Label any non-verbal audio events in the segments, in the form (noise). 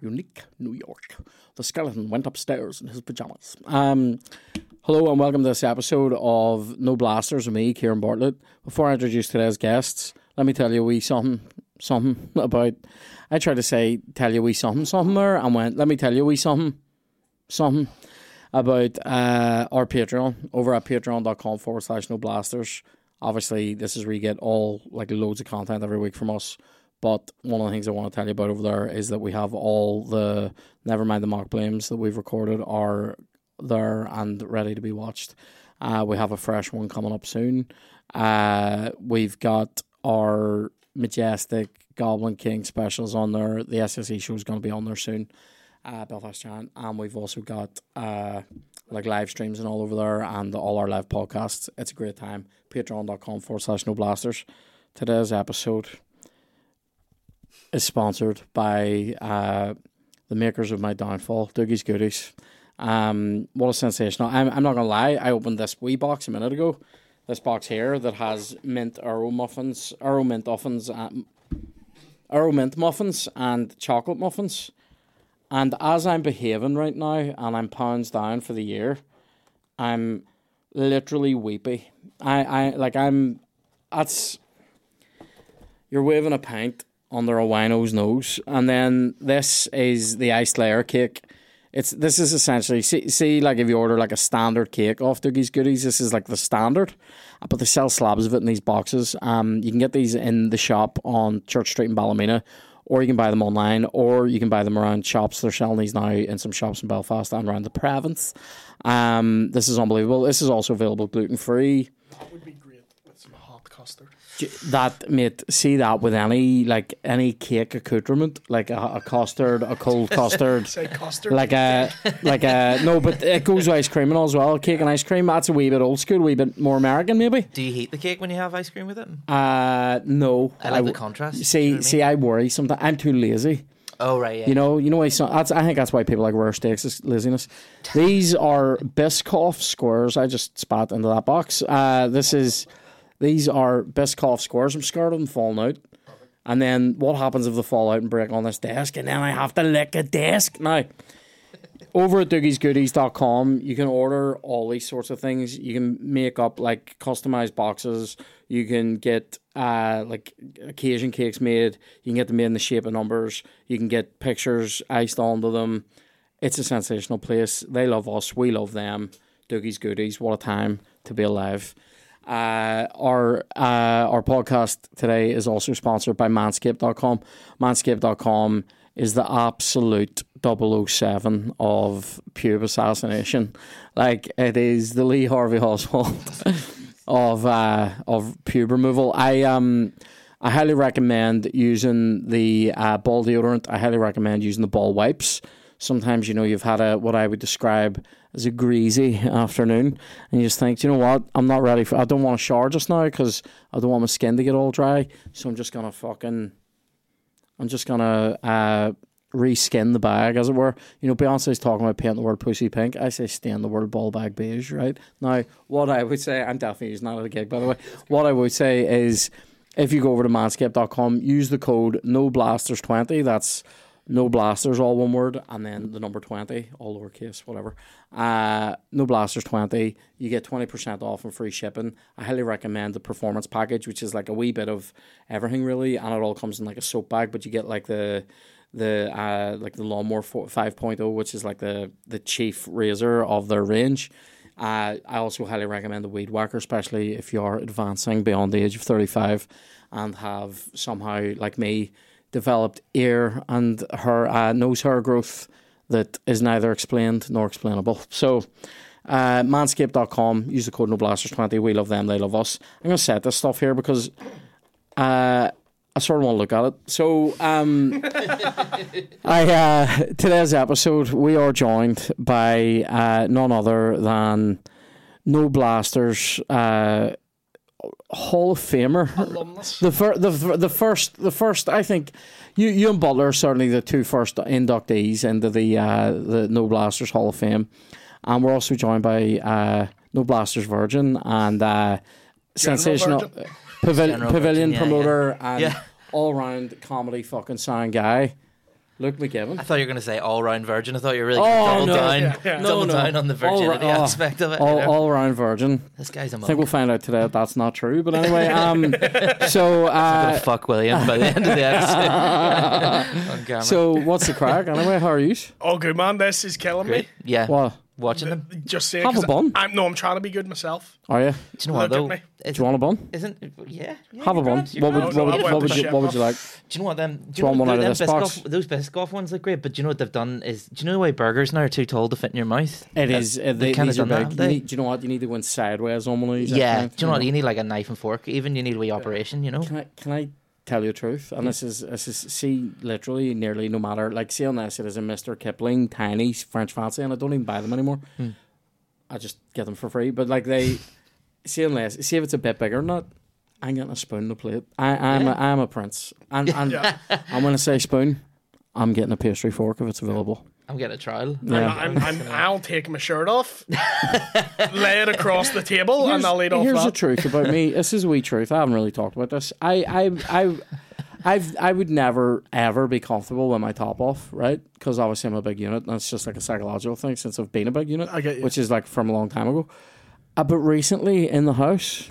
Unique New York. The skeleton went upstairs in his pajamas. Um, hello and welcome to this episode of No Blasters with me, Ciaran Bartlett. Before I introduce today's guests, let me tell you a wee something, something (laughs) about. I tried to say, tell you a wee something, something there, and went, let me tell you a wee something, something about uh, our Patreon over at patreon.com forward slash no blasters. Obviously, this is where you get all like loads of content every week from us. But one of the things I want to tell you about over there is that we have all the never mind the mock blames that we've recorded are there and ready to be watched. Uh, we have a fresh one coming up soon. Uh, we've got our majestic Goblin King specials on there. The SSE show is going to be on there soon. Uh, Belfast Giant, and we've also got uh, like live streams and all over there, and all our live podcasts. It's a great time. Patreon.com forward slash no blasters. Today's episode is sponsored by uh, the makers of my downfall, Dougie's Goodies. Um, what a sensational! I'm, I'm not gonna lie. I opened this wee box a minute ago. This box here that has mint Earl muffins, Earl mint muffins, and Earl mint muffins and chocolate muffins. And as I'm behaving right now, and I'm pounds down for the year, I'm literally weepy. I, I like I'm. That's you're waving a pint under a wino's nose, and then this is the iced layer cake. It's this is essentially see, see like if you order like a standard cake off Dougie's Goodies, this is like the standard, but they sell slabs of it in these boxes. Um, you can get these in the shop on Church Street in Ballymena, or you can buy them online, or you can buy them around shops. They're selling these now in some shops in Belfast and around the province. Um, this is unbelievable. This is also available gluten free. That would be great custard. That mate, see that with any like any cake accoutrement, like a, a custard, a cold (laughs) custard, Say custard. like a like a no, but it goes with ice cream and all as well. Cake and ice cream. That's a wee bit old school, a wee bit more American maybe. Do you heat the cake when you have ice cream with it? Uh no. I like the contrast. See, you know what I see, mean? I worry sometimes. I'm too lazy. oh right, yeah. You know, you know why? Some, that's, I think that's why people like rare steaks is laziness. (laughs) These are Biscoff squares. I just spat into that box. Uh, this is these are Biscoff scores. I'm scared of them falling out. And then what happens if they fall out and break on this desk? And then I have to lick a desk now. Over at dougiesgoodies.com, you can order all these sorts of things. You can make up like customized boxes. You can get uh, like occasion cakes made. You can get them made in the shape of numbers. You can get pictures iced onto them. It's a sensational place. They love us. We love them. Dougie's Goodies. What a time to be alive. Uh, our uh, our podcast today is also sponsored by Manscaped.com. Manscaped.com is the absolute 007 of pube assassination. Like it is the Lee Harvey Oswald (laughs) of uh, of pube removal. I um I highly recommend using the uh, ball deodorant. I highly recommend using the ball wipes. Sometimes you know you've had a what I would describe as a greasy (laughs) afternoon, and you just think, you know what, I'm not ready for. I don't want to shower just now because I don't want my skin to get all dry. So I'm just gonna fucking, I'm just gonna uh, reskin the bag, as it were. You know, Beyonce's talking about painting the word pussy pink. I say stain the word ball bag beige, right? Now, what I would say, I'm definitely using that at a gig, by the way. What I would say is, if you go over to manscaped.com, use the code no blasters 20 That's no blasters, all one word, and then the number 20, all lowercase, whatever. Uh, no blasters 20. You get 20% off and free shipping. I highly recommend the performance package, which is like a wee bit of everything, really, and it all comes in like a soap bag, but you get like the the uh like the lawnmower 4, 5.0 which is like the the chief razor of their range uh, I also highly recommend the weed whacker, especially if you are advancing beyond the age of 35 and have somehow, like me, developed ear and her uh, nose hair growth that is neither explained nor explainable. So, uh, manscaped.com, use the code NOBLASTERS20. We love them, they love us. I'm going to set this stuff here because uh, I sort of want to look at it. So, um, (laughs) I uh, today's episode, we are joined by uh, none other than No Blasters uh, Hall of Famer. Alumnus. The, fir- the the first the first I think you you and Butler are certainly the two first inductees into the uh, the No Blasters Hall of Fame, and we're also joined by uh, No Blasters Virgin and uh, sensational Virgin? pavil- pavilion Virgin, yeah, promoter and Yeah. all round comedy fucking sound guy, Luke McGibbon. I thought you were going to say all round virgin. I thought you were really Oh, double no. down, Yeah, yeah. double No, no. down on the All virginity ri- oh, aspect of it. you all, know? all round virgin. this guy's a I monk. I think we'll find out today that that's not true. But (laughs) anyway, um, so uh, fuck William by the end of the episode. (laughs) (laughs) so what's the crack anyway? How are you? Oh, good man. This is killing Great. me. Yeah, What watching them. Just saying. Have a 'cause bun. I'm no. I'm trying to be good myself. are you? Do you know what Look at though? me. Do you want a bun? isn't yeah? yeah Have a you're bun. grand, you're What would, grand. what would, what would you what would you like? Do you know what them? Do you you want one out of them this Biscoff- box? Those Biscoff ones look great, but do you know what they've done? Is do you know why burgers now are too tall to fit in your mouth? It is. Uh. They they, kinda these are done that, big. have You they? need, do you know what? You need to go in sideways on one of these. I Yeah. think, Do you know what? You need like a knife and fork. Even you need a wee operation. You know. Can I can I tell you the truth? And this is this is see literally nearly no matter like see on this it is a Mr. Kipling tiny French fancy and I don't even buy them anymore. Hmm. I just get them for free. But like they see unless see if it's a bit bigger or not. I'm getting a spoon to plate. I, I'm Yeah. a, I'm a prince, and, and (laughs) Yeah. I'm gonna say spoon. I'm getting a pastry fork if it's available. I'm getting a trial. Yeah. I'm, I'm, I'll take my shirt off, (laughs) lay it across the table, and I'll eat off here's the truth about me. This is a wee truth. I haven't really talked about this. I, I, I, I've, I would never ever be comfortable with my top off, right? Because obviously I'm a big unit, and it's just like a psychological thing since I've been a big unit, I get you. which is like from a long time ago. Uh, but recently in the house,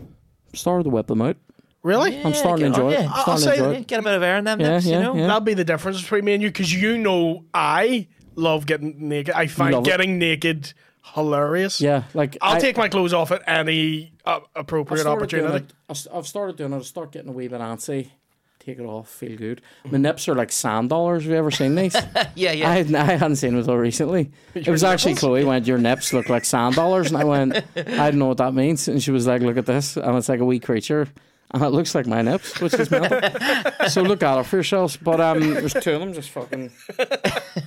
started to whip them out. Really? I'm starting to get on, enjoy it. yeah. I'm I'll say it. Get a bit of air in them Yeah, nips, yeah, you know. yeah. That'll be the difference between me and you, because you know I love getting naked. I find love it. getting naked hilarious. Yeah, like I'll I, take my clothes off at any uh, appropriate started doing opportunity. I st- I've started doing it. I start getting a wee bit antsy. Take it off, feel good. My nips are like sand dollars. Have you ever seen these? (laughs) Yeah, yeah. I, had, I hadn't seen them until recently. It Your was actually? Chloe went, Your nips look like sand dollars. And I went, I don't know what that means. And she was like, Look at this. And it's like a wee creature. (laughs) And it looks like my nips, which is mental. so look at it for yourselves. But um, there's two of them just fucking.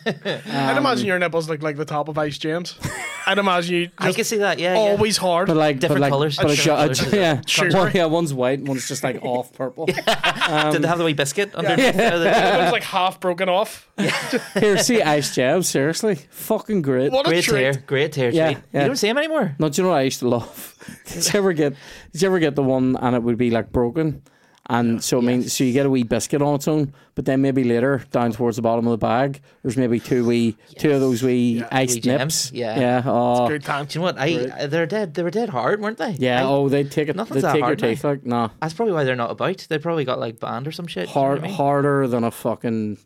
I'd imagine your nipples look like the top of Ice Gems. I'd imagine you I just can see that. Yeah, yeah. always hard. But like, Different but like, colours. But a, Different ju- a yeah, Sugary. one, yeah, one's white, and one's just like off purple. (laughs) Did they have the wee biscuit underneath? it Yeah. looks like half broken off. (laughs) Here, see Ice Gem, seriously, fucking great. What a Great treat. tear, great tear Yeah, treat. yeah. You don't see him anymore. No, do you know what I used to love? (laughs) did you ever get? Did you ever get the one and it would be like broken, and so it means so you get a wee biscuit on its own, but then maybe later down towards the bottom of the bag, there's maybe two wee, two of those wee Yeah. iced Wee gems, nips. yeah. yeah, oh, Good time. Do you know what? I uh, they're dead. They were dead hard, weren't they? yeah. I- oh, they take it. They Nothing's that take your hard now. teeth like nah. That's probably why they're not about. They probably got like banned or some shit. do you know I mean? harder than a fucking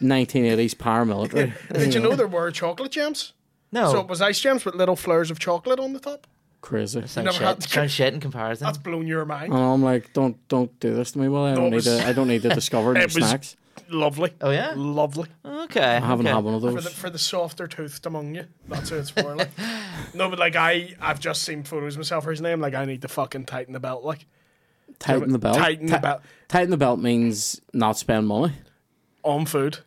1980s paramilitary. (laughs) Did you know there were chocolate gems? No, So it was ice gems with little flares of chocolate on the top. Crazy. sounds never shit. had- Sounds shit in comparison. That's blown your mind. And I'm like, don't don't do this to me, Well, I No, don't it need was- to. I don't need to (laughs) discover new It was- snacks. Lovely. oh yeah. Lovely. Okay. I haven't okay. had one of For those. the, for the softer toothed among you. That's who it's for. Like. (laughs) no, but like I, I've just seen photos of myself for his name. Like I need to fucking tighten the belt. Like Tighten the belt. Tighten the Ti- belt Tighten the belt means not spend money. on food.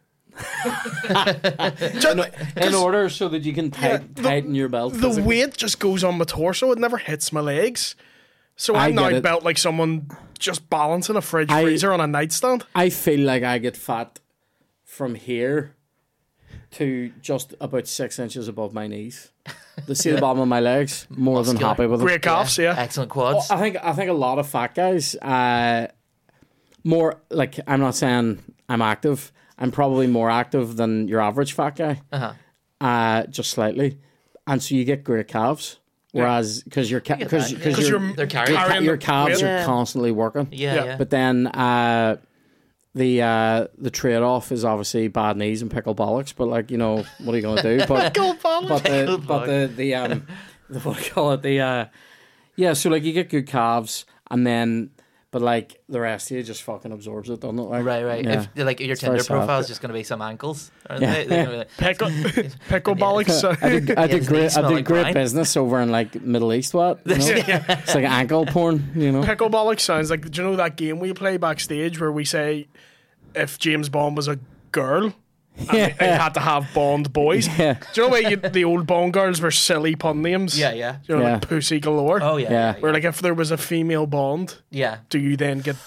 Just- In order so that you can Yeah, the- tighten your belt. the physically. weight just goes on my torso. It never hits my legs. So I I'm now get it. built like someone just balancing a fridge I- freezer on a nightstand. I feel like I get fat from here to just about six inches above my knees. The see the bottom of my legs, more than happy with it. Great calves, yeah. Excellent quads. I think I think a lot of fat guys, uh, more like I'm not saying I'm active. I'm probably more active than your average fat guy, Uh-huh. uh, just slightly, and so you get great calves. Whereas because your get because that, yeah. because 'Cause your They're carrying. ca- your calves weight. are constantly working. Yeah, Yeah. yeah. But then uh, the uh, the trade off is obviously bad knees and pickle bollocks. But like you know, what are you going to do? (laughs) But Go Palace. but the but the the um the, what do you call it the uh yeah. So like you get good calves and then but like the rest of you just fucking absorbs it, doesn't it? Like, Right, right. Yeah. If like your very Tinder profile is just going to be some ankles, aren't Yeah. they? They're be like, Pickle, (laughs) picklebolics. (laughs) I did, I did his great. I did like great brine. business over in like Middle East. What you know? (laughs) it's like ankle porn, you know. Picklebolics sounds like. Do you know that game we play backstage where we say if James Bond was a girl? And they, they had to have Bond boys. Yeah, Do you know where you, the old Bond girls were silly pun names? yeah, yeah. You know, Yeah. like Pussy Galore. Oh yeah, Yeah. yeah. Where like if there was a female Bond, yeah. do you then get,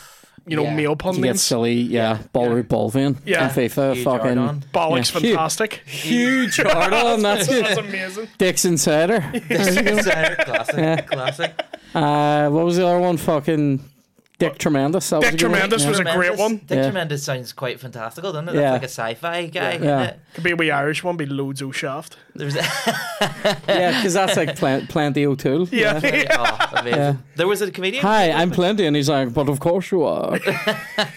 you know, Yeah. male pun you get names? silly. Yeah, ball root ball vein. Yeah. in FIFA, Huge fucking hard-on. Bollocks, Yeah. fantastic. huge (laughs) hard on. That's That's it. amazing. Dicks Insider. classic, classic. Uh, what was the other one? Fucking Dick Tremendous. That was a Dick good. Tremendous Yeah. was a great one. Dick Yeah. Tremendous sounds quite fantastical, doesn't it? Yeah. That's like a sci-fi guy. isn't Yeah. it? Could be a wee Irish one, be loads of shaft. There's (laughs) Yeah, because that's like Plen- Plenty O'Toole. (laughs) Yeah. oh, amazing. Yeah. There was a comedian. Hi, I'm Plenty, and he's like, but of course you are. (laughs)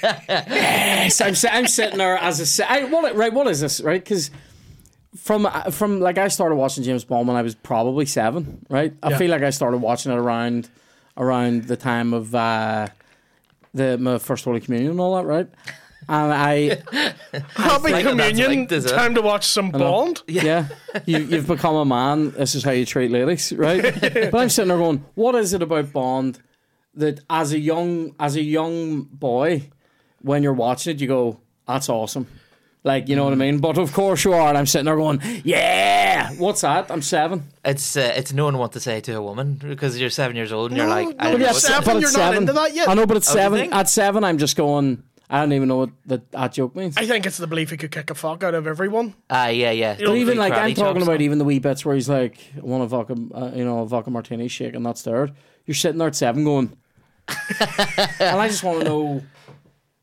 yes, I'm, I'm sitting there as a si- what, right. What is this, right? Because from uh, from like I started watching James Bond when I was probably seven, right? I Yeah. feel like I started watching it around around the time of uh, the my first Holy Communion and all that, right? And I, (laughs) Happy think that that's Communion. linked, is? Time to watch some Bond. yeah, you, you've become a man. This is how you treat ladies, right? but I'm sitting there going, what is it about Bond that as a young as a young boy, when you're watching it, you go, that's awesome. Like, you know what I mean? But of course you are. And I'm sitting there going, yeah. What's that? I'm seven. It's uh, it's knowing what to say to a woman because you're seven years old and you're like, I no, don't know yeah, what seven, say. you're not into that yet. I know, but at Oh, you seven, think? at seven, I'm just going, I don't even know what that, that joke means. I think it's the belief he could kick a fuck out of everyone. Ah, yeah, yeah. But even like I'm talking chops. about even the wee bits where he's like, I want a vodka, uh, you know, a vodka martini shake and that's third. You're sitting there at seven going, (laughs) and I just want to know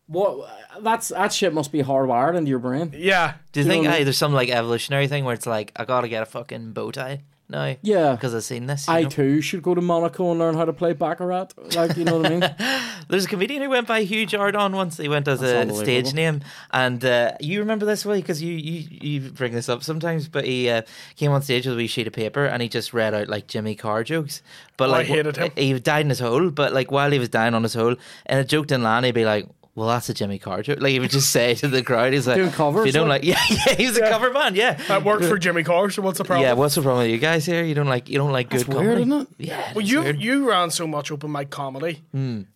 what that's that shit must be hardwired into your brain. Yeah. Do you you think know- aye, there's some like evolutionary thing where it's like I gotta get a fucking bow tie now? Yeah. because I've seen this. you I know? too should go to Monaco and learn how to play baccarat. Like you know what I mean? (laughs) There's a comedian who went by Hugh Jardon once. He went as That's a stage name, and uh, you remember this way because you, you you bring this up sometimes. But he uh, came on stage with a wee sheet of paper and he just read out like Jimmy Carr jokes. But Oh, I like hated him. he died in his hole. But like while he was dying on his hole, and a joke didn't land, he'd be like. Well, that's a Jimmy Carr joke. Like he would just say to the crowd, he's like, Doing covers, you don't like? like, yeah, (laughs) yeah, he was a cover band, yeah, That worked for Jimmy Carr, so what's the problem? yeah. What's the problem with you guys here? You don't like, you don't like That's good weird, comedy, isn't it? Yeah, Well, you weird. you ran so much open mic comedy.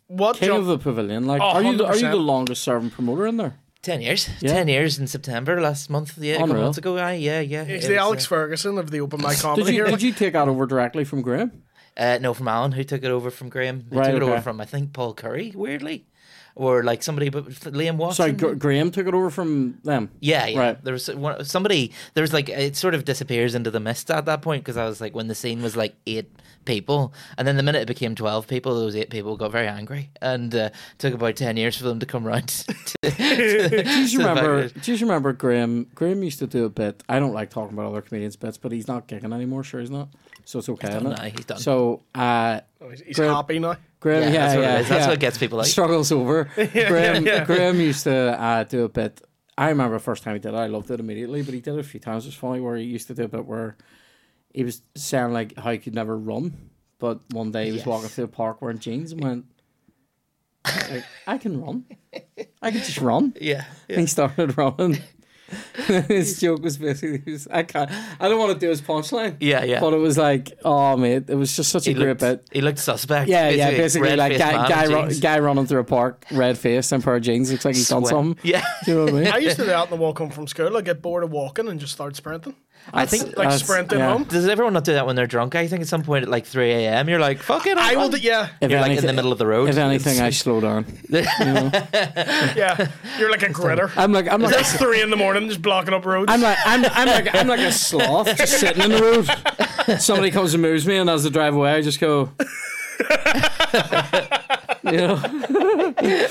What King jump- of the Pavilion. Like, Oh, are you the, are you the longest serving promoter in there? Ten years. Yeah. Ten years in September last month. Yeah, a couple months ago. Aye, yeah, yeah. He's the was, Alex uh, Ferguson of the open mic comedy Did you here. did you take that over directly from Graham? Uh, no, from Alan, who took it over from Graham. Who Right, took it over from I think Paul Curry. Weirdly, or like somebody, but Liam Watson. Sorry, Gr- Graham took it over from them. Yeah, yeah. Right. There was one, somebody. There was like it sort of disappears into the mist at that point because I was like when the scene was like eight people, and then the minute it became twelve people, those eight people got very angry, and uh, took about ten years for them to come round. (laughs) (laughs) to- Do you to remember? fact Do you remember Graham? Graham used to do a bit. I don't like talking about other comedians' bits, but he's not gigging anymore. Sure, he's not. So it's okay. done isn't it? he's done. So uh, Oh, he's he's Graham- happy now. Graham, Yeah, yeah, that's what yeah. That's yeah. what gets people out. Struggles over. (laughs) Graham, yeah. Graham used to uh, do a bit. I remember the first time he did it. I loved it immediately, but he did it a few times. It was funny where he used to do a bit where he was saying like how he could never run, but one day he was Yes. walking through a park wearing jeans and went, like, (laughs) "I can run. I can just run." yeah, And he started (laughs) running. (laughs) his joke was basically, he was, I can't, I don't want to do his punchline. Yeah, yeah. But it was like, oh mate, it was just such a he great looked, bit. he looked suspect. Yeah, yeah, basically like guy, guy, ru- guy running through a park, red face and pair of jeans, looks like he's done something. Yeah, (laughs) Do you know what I mean? I used to do that in the walk home from school. I get bored of walking and just start sprinting. I think Like That's- sprinting yeah. home. Does everyone not do that when they're drunk? I think at some point at like 3 a.m. you're like, fuck it. I I'll do, yeah. If You're like in anything- the middle of the road. If anything, I (laughs) slow down. Yeah. You're like a gritter. I'm like, I'm like, It's three in the morning, just blocking up roads. I'm like, I'm, I'm like, I'm like a sloth just (laughs) sitting in the road. Somebody comes and moves me, and as they drive away, I just go. you know, (laughs)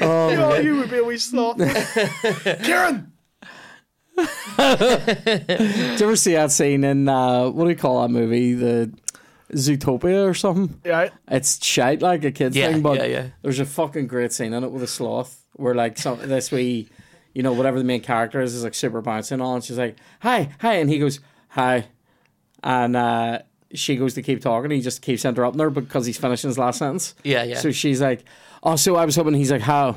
oh, you would be a wee sloth. Ciaran! Do you ever see that scene in uh, what do you call that movie, the Zootopia or something? Yeah. It's shite like a kid's Yeah, thing, but yeah, yeah. there's a fucking great scene in it with a sloth where like some this wee, you know, whatever the main character is is like super bouncing on. And she's like, "Hi, hi," and he goes, "Hi," and uh, she goes to keep talking. He just keeps interrupting her because he's finishing his last sentence. Yeah, yeah. So she's like, "Oh, so I was hoping." He's like, "How?"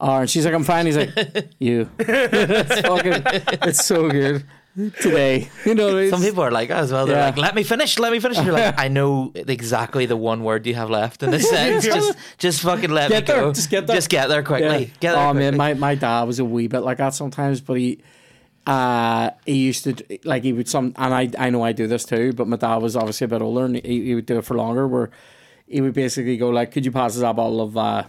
Oh, and she's like, "I'm fine." He's like, (laughs) "You." (laughs) it's fucking. It's so good today. (laughs) You know, Some people are like as well. They're Yeah. like, "Let me finish, let me finish." You're like, "I know exactly the one word you have left in this sentence. Just, just fucking let Get me there, go. just get there. Just get there quickly. Get there oh quickly. man, my, my dad was a wee bit like that sometimes, but he uh he used to like he would some and I I know I do this too, but my dad was obviously a bit older and he, he would do it for longer where he would basically go like, Could you pass us that bottle of uh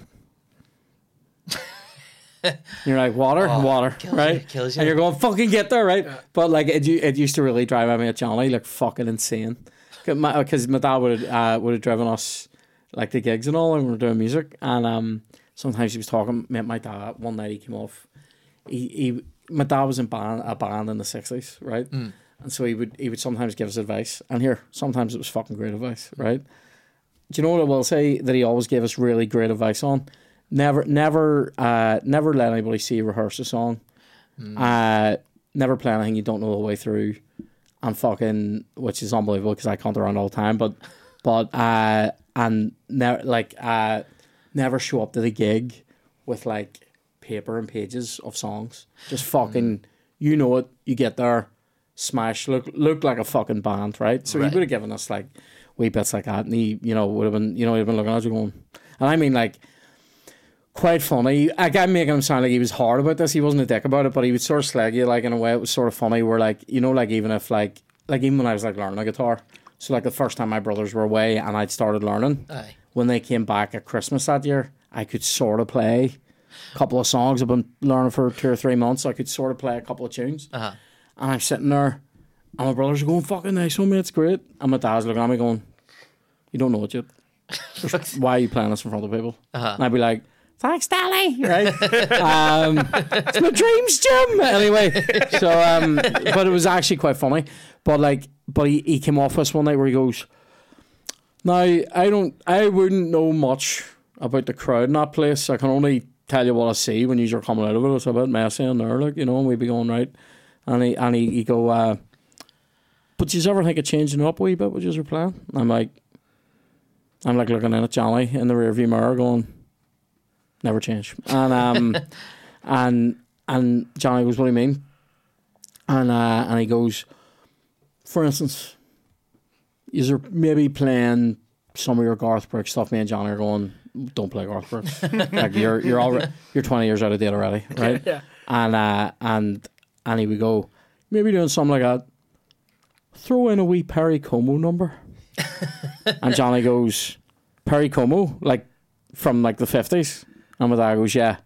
(laughs) You're like water, water, Oh, kills you, right? kills you. And you're going fucking get there, right? But like it, it used to really drive me at Johnny like fucking insane. because my, dad would uh, would have driven us like the gigs and all, and we were doing music, and um, sometimes he was talking. Met my dad one night. He came off. He, he my dad was in band a band in the sixties, right? Mm. And so he would he would sometimes give us advice, and here sometimes it was fucking great advice, right? Do you know what I will say that he always gave us really great advice on? Never, never, uh, never let anybody see you rehearse a song. Uh, never play anything you don't know the way through, and fucking, which is unbelievable because I can't around all the time. But, but, uh, and never like, uh, never show up to the gig with like paper and pages of songs. Just fucking, you know it. You get there, smash, look, look like a fucking band, right? So Right. he would have given us like wee bits like that, and he, you know, would have been, you know, he'd been looking at you going, and I mean like quite funny. Like I'm making him sound like he was hard about this. He wasn't a dick about it, but he would sort of slag you like in a way. It was sort of funny. Where like you know, like even if like like even when I was like learning a guitar. So like the first time my brothers were away and I'd started learning, Aye. when they came back at Christmas that year, I could sort of play a couple of songs. I've been learning for two or three months. So I could sort of play a couple of tunes. Uh-huh. And I'm sitting there, and my brothers are going, fucking nice one, mate, it's great. And my dad's looking at me going, you don't know it yet. (laughs) Why are you playing this in front of people? Uh-huh. And I'd be like, thanks, Daddy, right? um, it's my dreams, Jim. Anyway, so, um, but it was actually quite funny. But like, but he, he came off us one night where he goes, now, I don't, I wouldn't know much about the crowd in that place. I can only tell you what I see when you're coming out of it. It's a bit messy in there, like, you know, and we'd be going, right. And he, and he, he go, uh, but do you ever think of changing up a wee bit, what you were playing? And I'm like, I'm like looking in at Johnny in the rearview mirror going, never change. And, um, (laughs) and, and Johnny goes, what do you mean? And, uh, and he goes, for instance, is there maybe playing some of your Garth Brooks stuff? Me and Johnny are going, don't play Garth Brooks. (laughs) like you're you're already you're twenty years out of date already, right? Yeah. And uh, and and he would go, maybe doing something like that. Throw in a wee Perry Como number. (laughs) and Johnny goes, Perry Como, like from like the fifties. And my dad goes, yeah.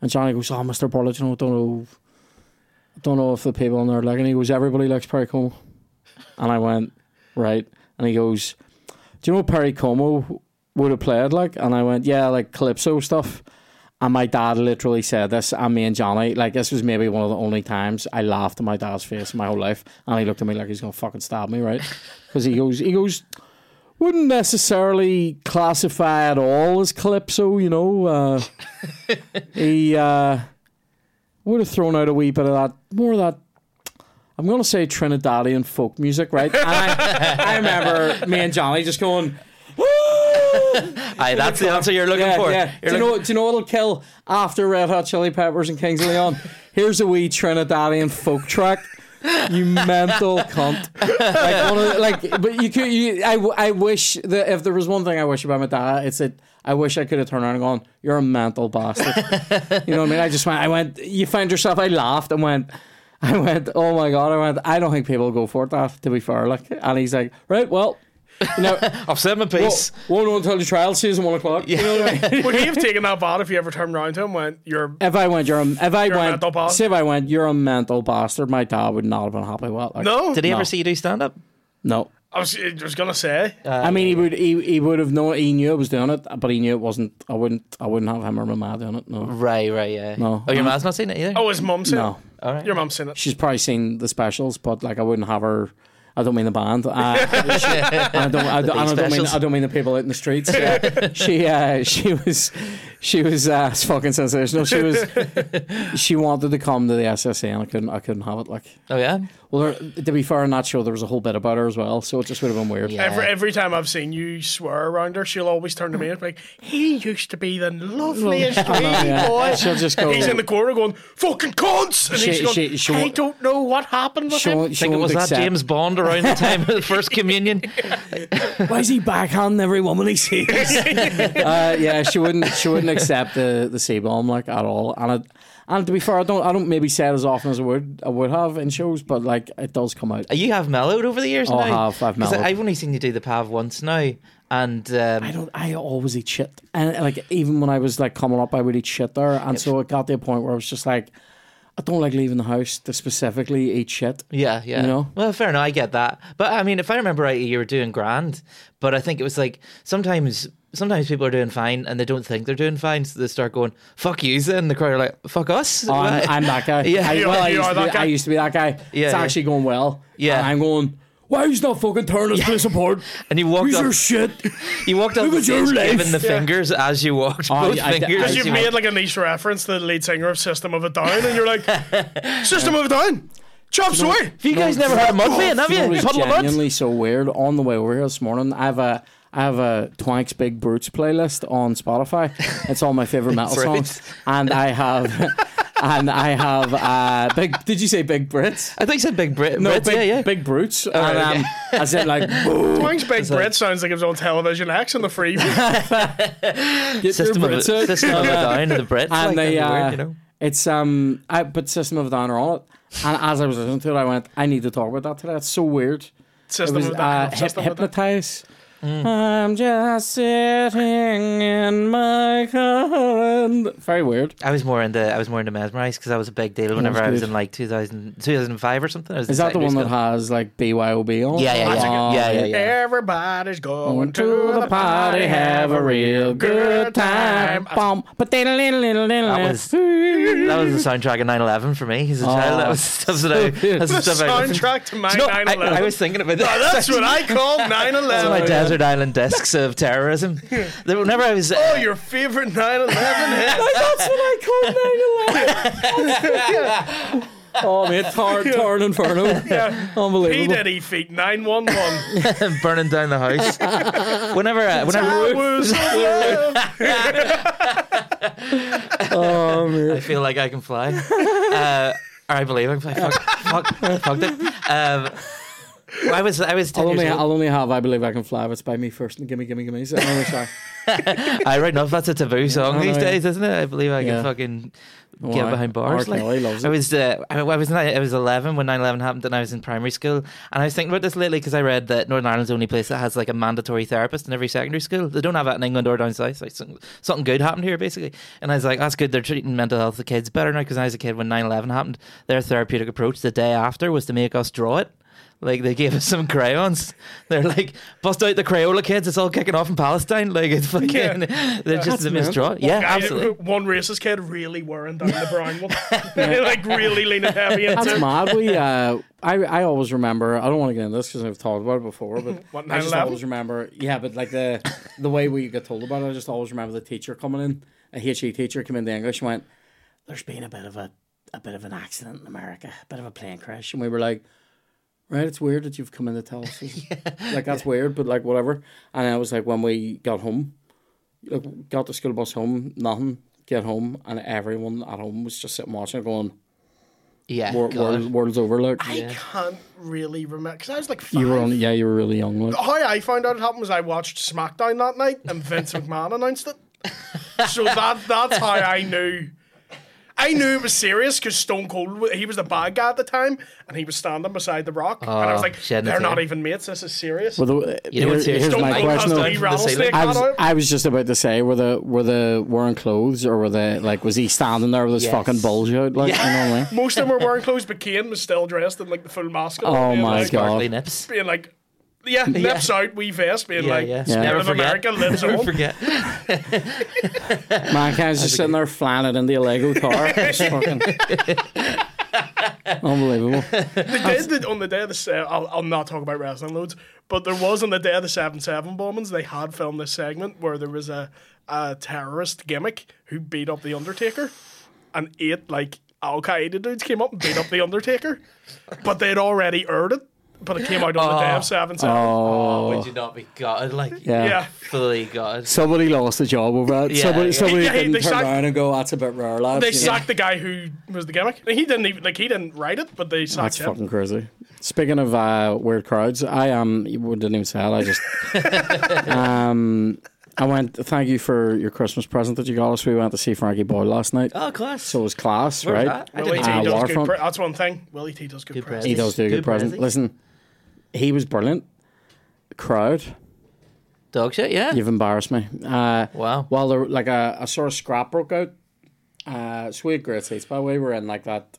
And Johnny goes, oh, Mr. Bullet, you know, don't know, don't know if the people in there like. And he goes, everybody likes Perry Como. And I went, right. And he goes, do you know Perry Como would have played like? And I went, yeah, like Calypso stuff. And my dad literally said this, and me and Johnny, like this was maybe one of the only times I laughed in my dad's face in my whole life. And he looked at me like he's gonna fucking stab me, right? Because he goes, he goes, wouldn't necessarily classify at all as Calypso, you know. Uh, (laughs) he uh, would have thrown out a wee bit of that, more of that. I'm gonna say Trinidadian folk music, right? (laughs) I, I remember me and Johnny just going. Aye, that's the answer you're looking yeah, for. Yeah. You're Do you know? Do you know what'll kill after Red Hot Chili Peppers and Kings of Leon? (laughs) Here's a wee Trinidadian folk track. You mental cunt. Like, one of like, but you could. You, I, I wish that if there was one thing I wish about my dad, it's that I wish I could have turned around and gone, "You're a mental bastard." you know what I mean? I just went. I went. You found yourself. I laughed and went. I went. Oh my god! I went. I don't think people go for that. To be fair, like, and he's like, right, well. You know, (laughs) I've said my piece. won't know until the trial season one o'clock. You know what I mean? Would he have taken that bad if you ever turned around to him and went, You're If I went, you're a, if I went, mental bastard. say if I went, you're a mental bastard. My dad would not have been happy with that. Like, No? Did he No. ever see you do stand up? no. I was, I was gonna say. I mean, he would, he, he would have known. He knew I was doing it, but he knew it wasn't. I wouldn't, I wouldn't have him or my ma doing it. No, Right, right, yeah. No. Oh, your mom's not seen it either? Oh, his mum seen no. it. All right. Your mum's seen it. She's probably seen the specials, but like I wouldn't have her. I don't mean the band. Uh, (laughs) she- I don't. I don't, I don't mean. I don't mean the people out in the streets. (laughs) Yeah. she. Uh, she was. She was uh, fucking sensational. She was. (laughs) She wanted to come to the SSE, and I couldn't. I couldn't have it. Like, Oh, yeah? Well, to be fair, in that show there was a whole bit about her as well, so it just would have been weird. Yeah. Every, every time I've seen you swear around her, she'll always turn to me and be like, He used to be the loveliest wee yeah. boy. She'll just go. He's in the corner going, Fucking cunts! And She- he's going, she- she I won't- don't know what happened with she him. won't, I think it won't was that James Bond around the time of the first communion. (laughs) Why is he backhanding every woman he sees? (laughs) uh, yeah, she wouldn't. She wouldn't accept the the C bomb like at all. And it, and to be fair, I don't. I don't maybe say it as often as I would. I would have in shows, but like it does come out. You have mellowed over the years Oh, I now? have, I've mellowed. I've only seen you do the Pav once now. And um, I don't. I always eat shit, and like even when I was like coming up, I would eat shit there, and so it got to a point where I was just like, I don't like leaving the house to specifically eat shit. Yeah, yeah. You know? Well, fair enough. I get that. But I mean, if I remember right, you were doing grand. But I think it was like sometimes. Sometimes people are doing fine and they don't think they're doing fine, so they start going "fuck you," and the crowd are like "fuck us." Oh, I'm, I'm that guy. (laughs) Yeah. I, well, are- I used, are to be, that guy? I used to be that guy. Yeah, it's yeah. actually going well. Yeah. And I'm going, why he's not fucking turning his place apart? And he walked These up- are shit. You walked up Look the at your life. giving the Yeah. fingers as you walked. Oh, both I- I- fingers. Because as you've you made walked. like a niche reference to the lead singer of System of a Down, and you're like, (laughs) System of a Down, chops away. Have you guys never heard of Mudvayne, have You know you? what is Puddle of Mudd? genuinely so weird. On the way over here this morning, I have a I have a Twanks Big Brutes playlist on Spotify. It's all my favorite (laughs) metal Brutes. songs, and I have (laughs) and I have uh, big. Did you say Big Brits? I think you said Big Brit. No, Brits, big, yeah, yeah. big brutes. and, right, okay. um, I said like, (laughs) boom, Twang's Big Brit sounds like it was on television X on the free. System of, a, Brits out. system of a Down, the Brits. and like, they, uh, weird, you know? it's um, I put System of a Down on it, and as I was listening to it, I went, I need to talk about that today. It's so weird. It System was of a uh, Down. hyp- System of a Down. hypnotize. I'm just sitting in my car. and- Very weird. I was more into I was more into mesmerized because that was a big deal whenever I was in like 2000, 2005 or something. I was Is that the one secondary that has like BYOB on? Yeah, yeah, yeah. Oh, Yeah, yeah, yeah. Everybody's going Going to the party, have a real good time. Bum, but they little little little. That was- That was the soundtrack of 9/11 for me as a child. Oh, that was stuff that I. good. That's The the stuff I soundtrack to my you know, 9/11. I was thinking about Oh, that. that's what I call (laughs) 9 That's my 11. Desert island discs of terrorism. (laughs) There- Whenever I was, uh, Oh, your favorite 9 11 hit. (laughs) That's what I call 9 (laughs) Oh, mate, Tar, Tar Inferno. P. Unbelievable. Diddy feet 911. burning down the house. Whenever, uh, whenever I was. Oh, man. I feel like I can fly, uh, or I believe I can fly. Fuck, fuck, fucked it. Um, I was, I was 10 I'll only. I'll only have I Believe I Can Fly if it's by me first and gimme, gimme, gimme. So, oh, sorry. (laughs) I right enough. That's a taboo song these know, yeah. days, isn't it? I believe I can Yeah. fucking Why? get behind bars. Like, I was, uh, I, I was, I was eleven when 9/11 happened, and I was in primary school. And I was thinking about this lately because I read that Northern Ireland's the only place that has like a mandatory therapist in every secondary school. They don't have that in England or down south. Like something, something good happened here, basically. And I was like, that's good. They're treating mental health of kids better now. Because I was a kid when 9/11 happened, their therapeutic approach the day after was to make us draw it. Like they gave us some crayons. They're like, bust out the Crayola kids. It's all kicking off in Palestine. Like it's fucking. Yeah. They're just That's a mental. misdraw. Yeah, Guy- absolutely. One racist kid really wearing down the (laughs) brown one. like really leaning heavy into That's mad. We, uh, I, I always remember. I don't want to get into this because I've talked about it before, but (laughs) What, I just 9/11? always remember. Yeah, but like the the way we get told about it, I just always remember the teacher coming in, a HE teacher came the English and went, "There's been a bit of a a bit of an accident in America, a bit of a plane crash," and we were like. Right, it's weird that you've come in to tell us. this." (laughs) Like that's weird, but like whatever. And I was like, when we got home, like, got the school bus home, nothing. Get home, and everyone at home was just sitting watching, it going, Yeah, Wor- God. world, world's over. Like I can't really remember because I was like five. you were on, yeah, you were really young. Like How I found out it happened was I watched SmackDown that night and Vince (laughs) McMahon announced it. So that that's how I knew. I knew it was serious because Stone Cold, he was the bad guy at the time, and he was standing beside The Rock, and I was Oh, like, shedding "They're not tear. even mates. This is serious." Well, the, You know here- what's here's Stone my Cold question. the though. wee The rattlesnake ceiling. I was. I was just about to say were the were the wearing clothes or were they like was he standing there with his Yes. fucking bulge out like you know what I mean? (laughs) Most of them were wearing clothes, but Kane was still dressed in like the full mask. Oh my like, God. Being like, yeah, lips out, wee vest, being Yeah, like, yeah. Yeah. Never of forget. America lives Never on. forget. (laughs) Mankind's just sitting there flying it into a Lego car. (laughs) It's fucking unbelievable. They did it on the day of the. Se- I'll, I'll not talk about wrestling loads, but there was on the day of the seven seven bombings. They had filmed this segment where there was a, a terrorist gimmick who beat up the Undertaker, and eight like Al Qaeda dudes came up and beat up the Undertaker, but they'd already aired it. But it came out on the day Oh. of seven seven. Oh, Oh would you not be gutted? Like, yeah. Yeah, fully gutted. Somebody lost a job over that. Yeah, somebody yeah. somebody Yeah, didn't they turn sacked- around and go, "That's a bit rare, lads." they you know? sacked the guy who was the gimmick. He didn't even like he didn't write it, but they sacked That's him. fucking crazy. Speaking of uh, weird crowds, I am. you didn't even say it. I just. (laughs) um, I went. Thank you for your Christmas present that you got us. We went to see Frankie Boyle last night. Oh, class. So it was class, Where was right? that? I Willie didn't T know. does good. Waterfront. Pre- that's one thing. Willy T does good, Good press. presents. He does do a good Good present. prezi. Listen, he was brilliant. Crowd, Dog shit, yeah. you've embarrassed me. Uh, Wow. well, there like a, a sort of scrap broke out. Uh, so we had great seats. By the way, we were in like that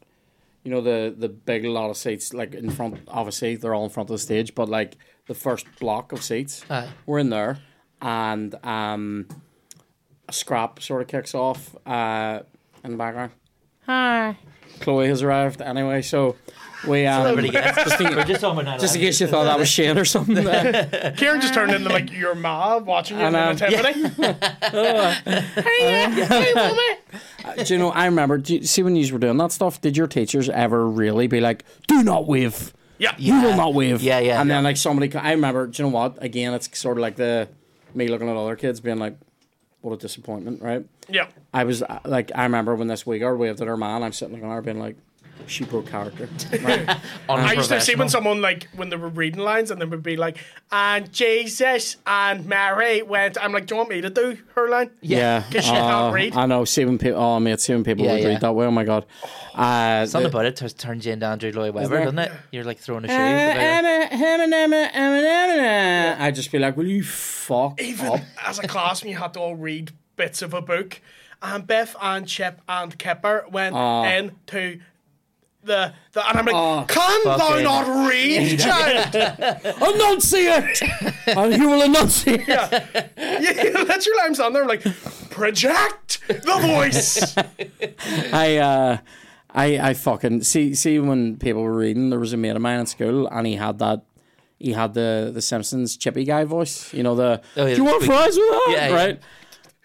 you know the the big lot of seats like in front. Obviously, they're all in front of the stage, but like the first block of seats, Aye. we're in there, and um, a scrap sort of kicks off uh, in the background. Hi, Chloe has arrived anyway, so we um, Celebrity guest. just in, We're just on with just in case you thought that was Shane or something. (laughs) uh, Ciaran just turned into like your ma watching you in And, the um, nativity. do you know? I remember. Do you see when you were doing that stuff? Did your teachers ever really be like, "Do not wave"? Yeah. You will not wave. Yeah, yeah. And then like somebody, co- I remember. Do you know what? Again, it's sort of like the me looking at other kids being like, "What a disappointment!" Right? Yeah. I was uh, like, I remember when this week Uyghur waved at her man. I'm sitting looking at her being like, "She broke character." (laughs) Right? I used to see when someone like when they were reading lines and they would be like, and Jesus and Mary went. I'm like, do you want me to do her line? yeah. 'Cause she can't Oh, read. I know. See when people. Oh, mate. See when people Yeah, would yeah. read that way. Oh my god. Uh, Something the- about it turns turns you into Andrew Lloyd Webber, doesn't it? You're like throwing a shoe. Uh, the bigger- I'd just be like, "Will you fuck Even up?" as a class, we had to all read bits of a book. And Biff and Chip and Kipper went into the, the and I'm like, Oh, can thou fucking- not read, (laughs) child? (laughs) enunciate, (laughs) and you will enunciate. yeah, literally, I'm standing there like, project the voice. I, uh, I, I fucking see. See when people were reading, there was a mate of mine in school, and he had that. He had the the Simpsons chippy guy voice. You know the. Oh, yeah, Do you want fries with that? Yeah, yeah.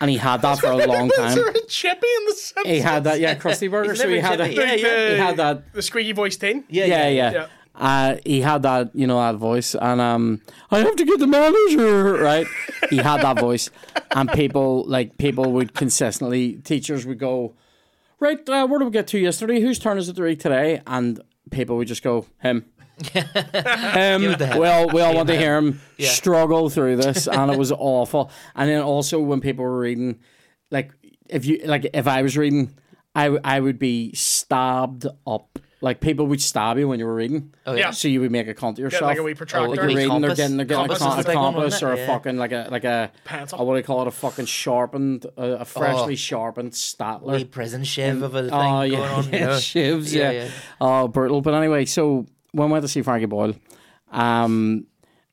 Right. And he had that for a long (laughs) time. a chippy in the Simpsons? He had that, yeah, Krusty Burger. So he had that. chippy. Yeah, yeah. He had that the squeaky voice thing. yeah, yeah, yeah. yeah. Uh, he had that, you know, that voice, and um, I have to get the manager right. He had that voice, and people like people would consistently, teachers would go, right, uh, where did we get to yesterday? Whose turn is it to read today? And people would just go, him. Him. (laughs) Give it. Well, we all want to hear him Yeah. struggle through this, (laughs) and it was awful. And then also when people were reading, like if you like if I was reading, I w- I would be stabbed up. Like people would stab you when you were reading. Oh, yeah. So you would make a cunt of yourself. like a wee protractor. Like Oh, you're like a they're compass. getting, they're getting Compass a, is a big one, or it? a Yeah. fucking like a like a Pencil. uh, what do you call it? A fucking sharpened, uh, a freshly sharpened Staedtler. Wee prison shiv of a thing Oh going (laughs) yeah, on. yeah, you know? shivs, Yeah, yeah, yeah. Oh, brutal. But anyway, so when we went to see Frankie Boyle, um,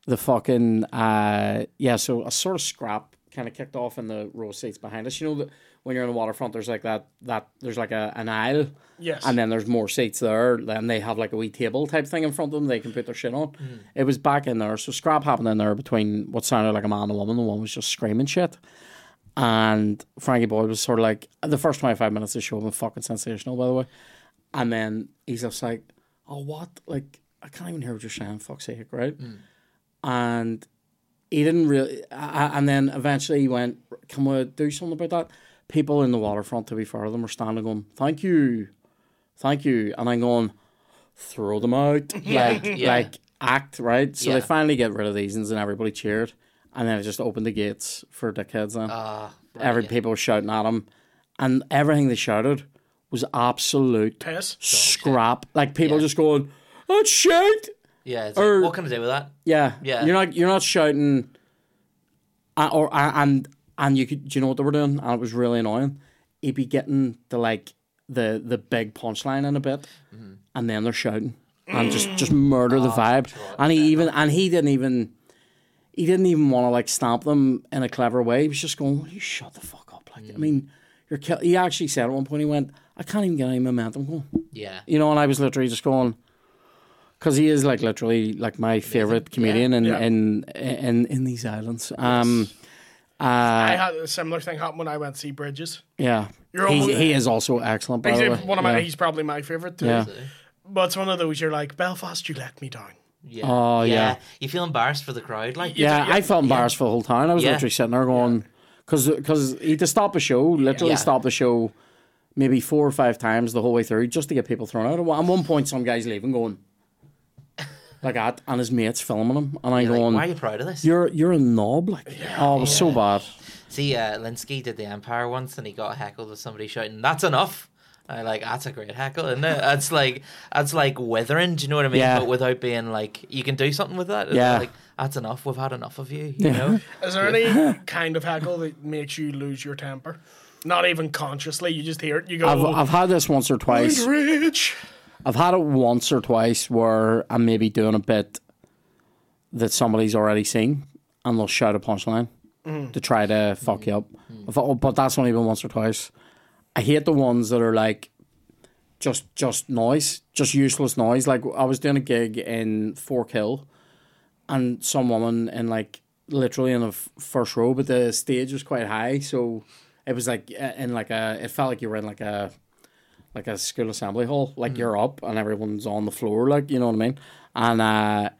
the fucking uh, yeah, so a sort of scrap kind of kicked off in the row seats behind us. You know that when you're on the waterfront, there's like that that there's like a an aisle, Yes. and then there's more seats there. Then they have like a wee table type thing in front of them. They can put their shit on. Hmm. It was back in there, so scrap happened in there between what sounded like a man and a woman. The one was just screaming shit. And Frankie Boyle was sort of like the first twenty five minutes of the show been fucking sensational, by the way. And then he's just like, "Oh, what? Like, I can't even hear what you're saying. Fuck's sake, right?" And he didn't really. Uh, and then eventually he went, "Can we do something about that?" People in the waterfront, to be fair to them, were standing going, "Thank you, thank you," and I'm going, "Throw them out!" (laughs) like, Yeah. like act right. So Yeah. they finally get rid of these, and everybody cheered, and then it just opened the gates for dickheads. Then Ah, every people were shouting at him, and everything they shouted was absolute Piss. scrap. Like people Yeah. just going, "That's shit." yeah. It's Or- like, what can I do with that? Yeah, Yeah. You're not you're not shouting, uh, or uh, and and you could. Do you know what they were doing? And it was really annoying. He'd be getting the like the the big punchline in a bit, Mm-hmm. and then they're shouting and just just murder the vibe. And he even and he didn't even he didn't even want to like stamp them in a clever way. He was just going, "Will you shut the fuck up?" Like I mean, you're. Kill-. He actually said at one point, he went, "I can't even get any momentum going." Yeah. You know, and I was literally just going, because he is like literally like my favorite comedian in, Yeah. in in in these islands. Um, I uh, had a similar thing happen when I went to see Bridges. yeah, You're he, almost- he is also excellent. By He's the way, one of my. yeah. He's probably my favorite too. Yeah. But it's one of those you're like Belfast. You let me down. Yeah. Oh, yeah. You feel embarrassed for the crowd, like yeah, yeah, I felt embarrassed for the whole time. I was Yeah. literally sitting there going, because because he had to stop the show, literally Yeah. stop the show, maybe four or five times the whole way through, just to get people thrown out. At one point, some guys leaving going like that, and his mates filming him, and I'm You're like, why are you proud of this? "You're you're a knob!" Like, oh, it was so bad. See, uh, Linsky did the Empire once, and he got heckled with somebody shouting, "That's enough." I like that's a great heckle, isn't it? (laughs) That's like that's like withering. Do you know what I mean? Yeah. But without being like, you can do something with that. Yeah. like that's enough. We've had enough of you. You know? (laughs) Is there any (laughs) kind of heckle that makes you lose your temper? Not even consciously. You just hear it. You go. I've I've had this once or twice. Rich. I've had it once or twice where I'm maybe doing a bit that somebody's already seen, and they'll shout a punchline mm. to try to fuck you up. Mm-hmm. I thought, oh, but that's only been once or twice. I hate the ones that are like just just noise, just useless noise. Like I was doing a gig in Fork Hill, and some woman in like literally in the f- first row, but the stage was quite high, so it was like in like a. It felt like you were in like a like a school assembly hall. Like you're up and everyone's on the floor, like you know what I mean. And uh,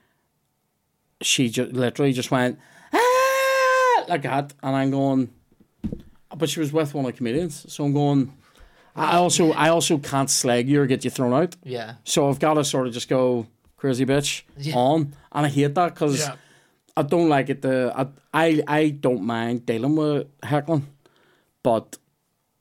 she just literally just went ah! like that, and I'm going. But she was with one of the comedians, so I'm going. I also I also can't slag you or get you thrown out. Yeah. So I've got to sort of just go crazy bitch Yeah. on, and I hate that because Yeah. I don't like it. The I, I I don't mind dealing with heckling, but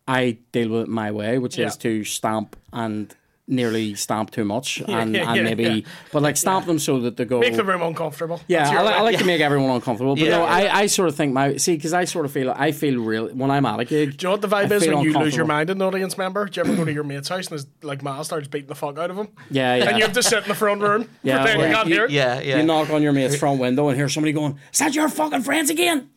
I deal with it my way, which Yeah. is to stamp and nearly stamp too much, (laughs) and, yeah, and maybe, yeah. but like stamp them so that they go. Make the room uncomfortable. Yeah, I, li- I way. like to make everyone uncomfortable, but Yeah. no, I, I sort of think my see because I sort of feel I feel real when I'm at a gig. Do you know what the vibe I is when you lose your mind as an audience member? Do you ever go to your mate's house and his like ma starts beating the fuck out of him? Yeah, yeah. And you have to sit in the front room. (laughs) Yeah, pretend well, you can't you- hear it. Yeah, yeah. You knock on your mate's front window and hear somebody going, "Is that your fucking friends again?"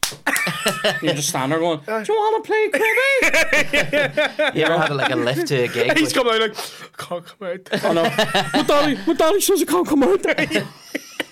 (laughs) you just stand there going, "Do you want to play Cribby?" (laughs) You ever had like a lift to a gig? He's with- coming out like, can't come out. oh no, what daddy? What daddy says it can't come out? There. (laughs)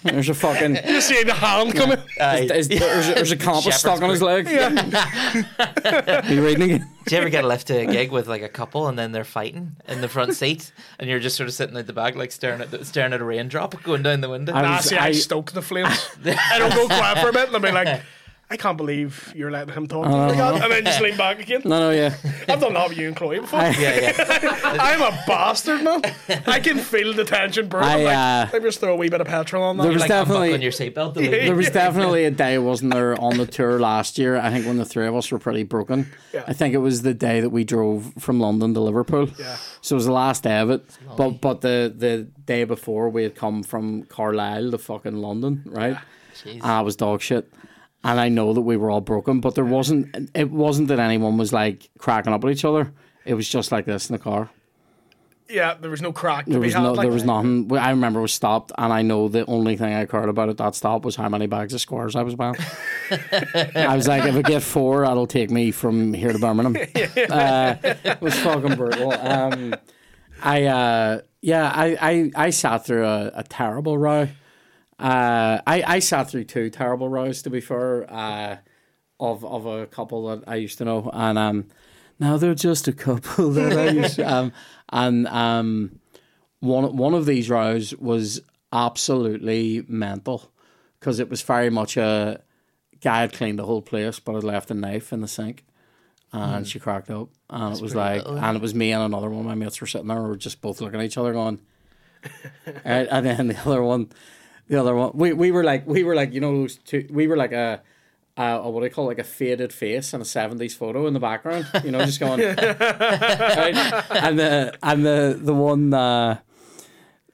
There's a fucking You see the hand coming. Aye. there's, there's, a, there's a compass stuck on his leg. Are you reading again? Do you ever get a lift to a gig with like a couple and then they're fighting in the front seat and you're just sort of sitting at the back like staring at the, staring at a raindrop going down the window? I Nah, see, I, I- stoke the flames. I don't go quiet for a bit and I'll be like, I can't believe you're letting him talk to me like that. And then just lean back again. No, no, yeah. I've done that with you and Chloe before. I- yeah, yeah. (laughs) I'm a bastard, man. I can feel the tension burn. I'm like, uh, let just throw a wee bit of petrol on that. There was like definitely- unbuckling your seatbelt. to leave. (laughs) There was definitely a day, wasn't there, on the tour last year? I think when the three of us were pretty broken. Yeah. I think it was the day that we drove from London to Liverpool. Yeah. So it was the last day of it. But but the the day before we had come from Carlisle to fucking London, right? Jeez. I was dog shit. And I know that we were all broken, but there wasn't. It wasn't that anyone was like cracking up at each other. It was just like this in the car. yeah, there was no crack There was had. no, like, there was nothing. I remember it was stopped, and I know the only thing I cared about at that stop was how many bags of squares I was buying. (laughs) I was like, if I get four, that'll take me from here to Birmingham. (laughs) Uh, it was fucking brutal. Um, I uh, yeah, I, I, I sat through a, a terrible row. Uh, I, I sat through two terrible rows to be fair. Uh, of of a couple that I used to know, and um, now they're just a couple (laughs) that I (laughs) used. To, um, and um, one one of these rows was absolutely mental because it was very much a guy had cleaned the whole place but had left a knife in the sink and she cracked up and it was like little, and it was me and another one of my mates were sitting there we were just both looking at each other going (laughs) Right, and then the other one the other one we, we were like we were like you know those two we were like a uh, what do you call it, like a faded face and a seventies photo in the background, you know, just going. (laughs) right? And the and the the one uh,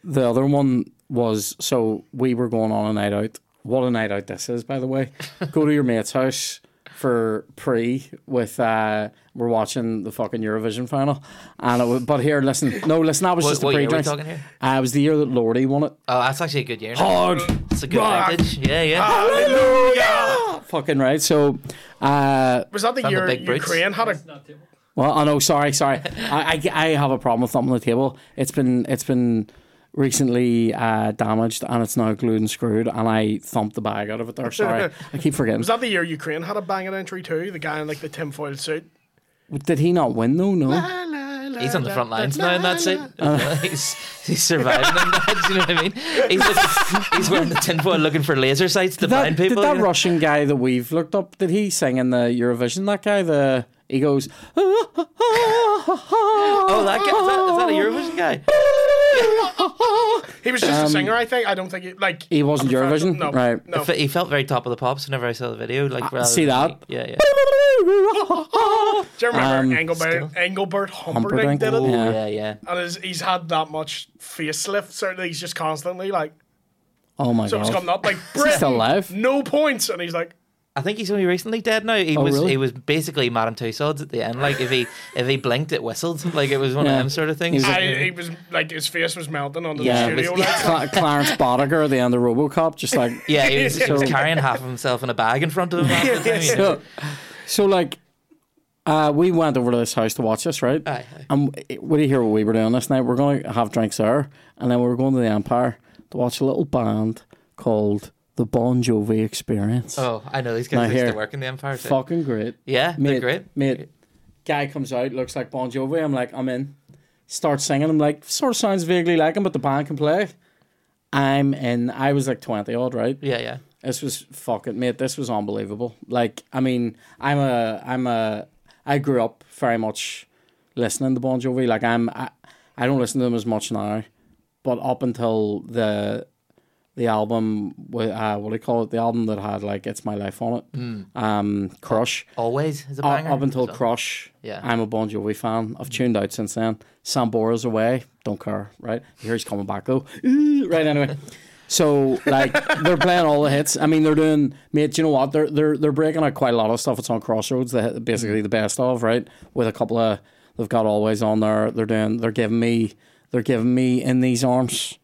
the other one was so we were going on a night out. What a night out this is, by the way. Go to your mate's house for pre with uh we're watching the fucking Eurovision final. And it was, but here, listen, no, listen, that was What- just the pre are we drinks. Uh, it was the year that Lordi won it. Oh, that's actually a good year. Hard. It's a good Rock. vintage. Yeah, yeah. Hallelujah! Fucking right. So uh Was that the From the year big brutes. Ukraine had a Well, I know. Sorry, sorry. I, I, I have a problem with thumping the table. It's been it's been recently uh, damaged and it's now glued and screwed. And I thumped the bag out of it there. Sorry, (laughs) I keep forgetting. Was that the year Ukraine had a banging entry too? The guy in like the tinfoil suit. Did he not win though? No. He's on the front lines now in that suit. he's he's surviving in that. Do you know what I mean? He's looking, he's wearing the tinfoil looking for laser sights to Did that, blind people. did that you know? Russian guy that we've looked up? Did he sing in the Eurovision? That guy, the he goes. Oh, that guy is that, is that a Eurovision guy? He was just a singer, I think. I don't think he like Um, He wasn't a professional- Eurovision? No, Right. No. Fe- He felt very top of the pops whenever I saw the video. Like, rather see than- that? Yeah, yeah. Do you remember Um, Engelbert, Engelbert Humperdinck Humperdinck? did it? Oh, Yeah. yeah, yeah. And his, he's had that much facelift. Certainly, he's just constantly like Oh my something's god! coming up like (laughs) he still alive? no points, and he's like, I think he's only recently dead now. He Oh, was really? he was basically Madame Tussauds at the end. Like if he (laughs) if he blinked, it whistled. Like it was one Yeah. of them sort of things. He was I, he was like his face was melting under Yeah, the it was- studio lights. Clarence (laughs) Boddicker at the end of RoboCop, just like (laughs) yeah, he was, he was carrying half of himself in a bag in front of him. half the time, so, so like, uh, we went over to this house to watch this, right? Aye, aye. And what do you hear what we were doing this night? We're going to have drinks there, and then we were going to the Empire to watch a little band called the Bon Jovi Experience. Oh, I know these Now guys used here, to work in the Empire. Too. Fucking great. Yeah, Mate, they're great. Mate, guy comes out, looks like Bon Jovi. I'm like, I'm in. Starts singing. I'm like, sort of sounds vaguely like him, but the band can play. I'm in. I was like 20 odd, right? Yeah, yeah. This was fucking mate. This was unbelievable. Like, I mean, I'm a, I'm a, I grew up very much listening to Bon Jovi. Like, I'm, I, I don't listen to them as much now, but up until the, the album, with uh, what do you call it? The album that had like "It's My Life" on it, um, Crush. Always is a banger. up until So- Crush, Yeah. I'm a Bon Jovi fan. I've tuned out since then. Sambora's away, don't care, right? Here he's coming back though. (laughs) Right anyway. So like they're playing all the hits. I mean they're doing mate, you know what? They're they're they're breaking out quite a lot of stuff. It's on Crossroads, the, basically the best of, right? With a couple of they've got always on there. They're doing they're giving me they're giving me in these arms.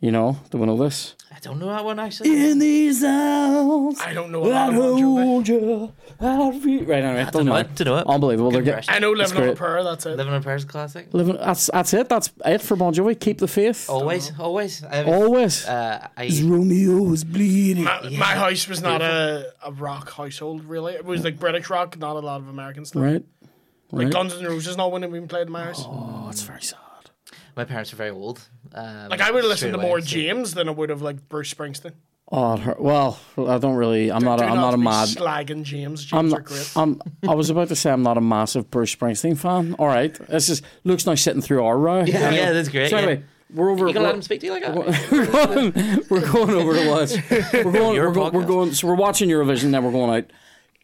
You know, do we know this? I don't know that one actually. In these arms I don't know a I lot of Bon Jovi. hold you. I feel- Right anyway, don't don't know. know it. it, don't know it. Unbelievable. They're Good getting. I know It's living on a great. prayer. That's it. Living in Paris classic. living. That's that's it. That's it for Bon Jovi. Keep the faith. Always, always. I was, Always. Uh, I Romeo's bleeding. My, my house was not a, a rock household, really. It was like British rock, not a lot of American stuff. Right. Like Right. Guns N' Roses, not when it been played in my house. Oh, it's very sad. My parents were very old. Um, Like I would have listened to away, more so- James than I would have like Bruce Springsteen. Oh, it well, I don't really. I'm not. A, Do I'm not a mad. slagging James. I'm James are not. great. I'm. I was about to say I'm not a massive Bruce Springsteen fan. All right. This is Luke's now sitting through our row. Yeah, yeah, that's great. So yeah. anyway, we're over. You gonna let him speak to you like that? we're going, we're going over to watch. We're going, Your we're, go, we're going. So we're watching Eurovision. Then we're going out.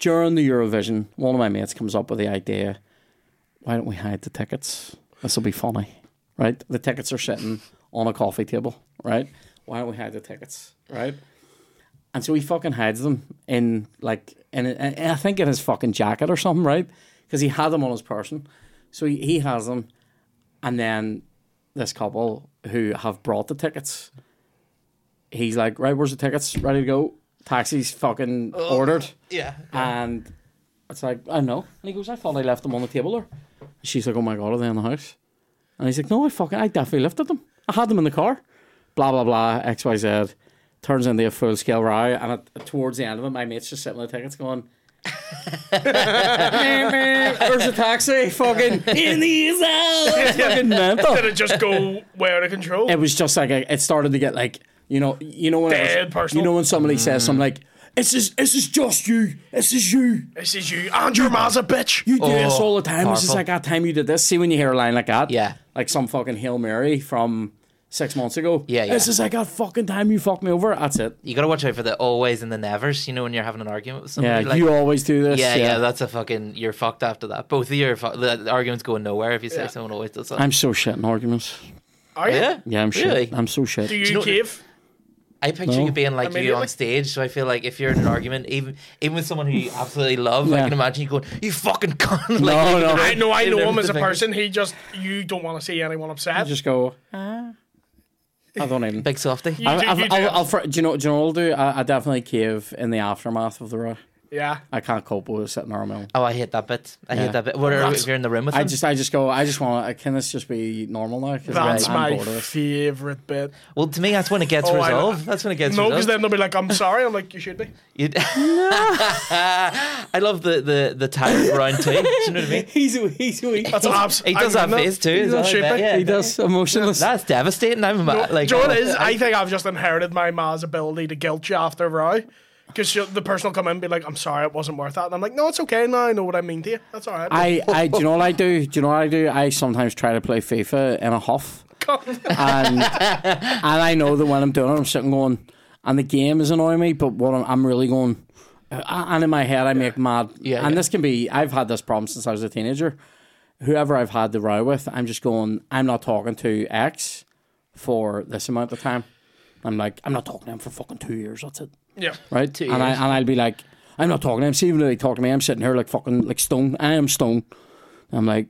During the Eurovision, one of my mates comes up with the idea: Why don't we hide the tickets? This will be funny, right? The tickets are sitting on a coffee table, right? Why don't we hide the tickets, right? And so he fucking hides them in like in, in I think in his fucking jacket or something, right? Because he had them on his person. So he, he has them, and then this couple who have brought the tickets, he's like, right, where's the tickets? Ready to go? Taxi's fucking oh, ordered. yeah. And it's like, I don't know. And he goes, I thought I left them on the table there. And she's like, oh my God, are they in the house? And he's like, no, I fucking, I definitely lifted them. I had them in the car. Blah, blah, blah, X, Y, Z. Turns into a full scale row. And at, towards the end of it, my mate's just sitting with the tickets going, (laughs) There's a taxi, fucking in these hours. fucking mental. Did it just go way out of control? It was just like a, it started to get like you know you know when it was- Dead personal. you know when somebody says something like this is this is just you this is you This is you, and your ma's a bitch. you do this Oh, all the time it's just powerful. like that time you did this see when you hear a line like that Yeah. like some fucking hail mary from six months ago Yeah, this is like that fucking time you fucked me over that's it You gotta watch out for the always and the nevers. You know when you're having an argument with yeah somebody. like, you always do this yeah, yeah, That's a fucking. You're fucked after that. Both of you are. Fu- the, the argument's going nowhere if you say Yeah. someone always does that. I'm so shit in arguments Are you? yeah, yeah I'm shit Really? I'm so shit Do you, you know- cave? I picture No. you being like you Immediately? on stage. So I feel like if you're in an argument, even even with someone who you absolutely love, I can imagine you going, "You fucking cunt!" (laughs) like, No, no. I know, I know him as a with the person. He just, you don't want to see anyone I upset. just go ah. (laughs) I don't even Big softy. You I, do- I've, you do I'll, have- I'll, do you know? Do you know what I'll do? I, I definitely cave in the aftermath of the row. Yeah. I can't cope with sitting there on my own. Oh, I hate that bit. I Yeah. hate that bit. What are, That's- if you're in the room with I them? just, I just go. I just want. Can this just be normal now? 'Cause That's I'm, I'm my bored of this. favourite bit. well, to me, that's when it gets (laughs) Oh, I resolved. That's when it gets resolved. No, because resolved. then they'll be like, I'm sorry. I'm like, you should be. You'd- (laughs) I love the the the tag round two. Do you know what I mean? (laughs) He's he's weak. That's abs. He does I have mean face too. He as does well, I bet, yeah. He does emotionless. That's devastating. I'm No, like, do you know oh, what oh, it is? I think I've just inherited my ma's ability to guilt you after a row. Because the person will come in and be like, I'm sorry, it wasn't worth that. And I'm like, no, it's okay. Now I know what I mean to you. That's all right. I, I, do you know what I do? Do you know what I do? I sometimes try to play FIFA in a huff, and and I know that when I'm doing it, I'm sitting going, and the game is annoying me. But what I'm, I'm really going, uh, and in my head, I make mad. Yeah, and yeah. this can be. I've had this problem since I was a teenager. Whoever I've had the row with, I'm just going. I'm not talking to X for this amount of time. I'm like, I'm not talking to him for fucking two years. That's it yeah. right? Two and I and I'll be like, I'm not talking to him. See, even though they talk to me, I'm sitting here like fucking like stone. I am stone. I'm like,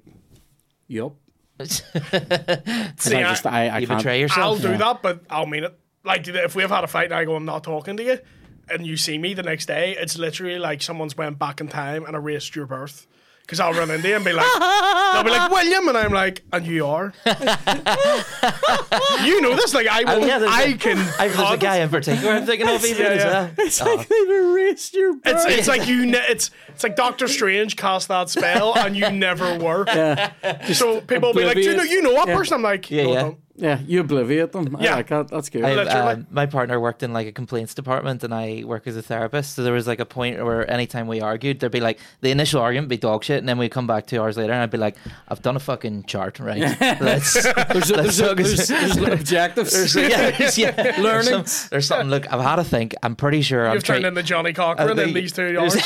yup. See, I I- just, I, I you can't. betray yourself. I'll do yeah. that, but I'll mean it. Like if we've had a fight and I go, I'm not talking to you, and you see me the next day, it's literally like someone's went back in time and erased your birth. Because I'll run in there and be like, they'll be like William, and I'm like, and you are. (laughs) you know this, like I uh, Oh, will, yeah, there's I a- can. I, there's a cut. guy in particular I'm thinking of even Yeah, as yeah. well. It's Oh. like uh-huh. they've erased your It's, birth. it's like you. (laughs) Ne- it's it's like Doctor Strange cast that spell and you never were. so people will be like, "Do you know you know that Yeah. person?" I'm like, Yeah, "No, I yeah. don't." Yeah, you obliviate them. I Yeah. like that. That's good. I, Literally. um, my partner worked in like a complaints department, and I work as a therapist. So there was like a point where anytime we argued, there'd be like the initial argument would be dog shit, and then we'd come back two hours later, and I'd be like, "I've done a fucking chart, right? (laughs) Let's there's, a, (laughs) let's there's, a, there's, there's (laughs) objectives. There's, yeah, there's, yeah, there's, Learnings. some, there's something. Look, I've had to think. I'm pretty sure I'm You've turned trying. into Johnnie Cochran Uh, in these two hours.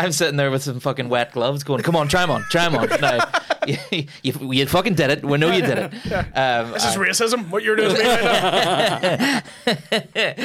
I'm sitting there with some fucking wet gloves, going, "Come on, try 'em on, try 'em on." No, you, (laughs) you, you fucking did it. We know you did it. (laughs) Um, This is racism. What you're doing to me right now.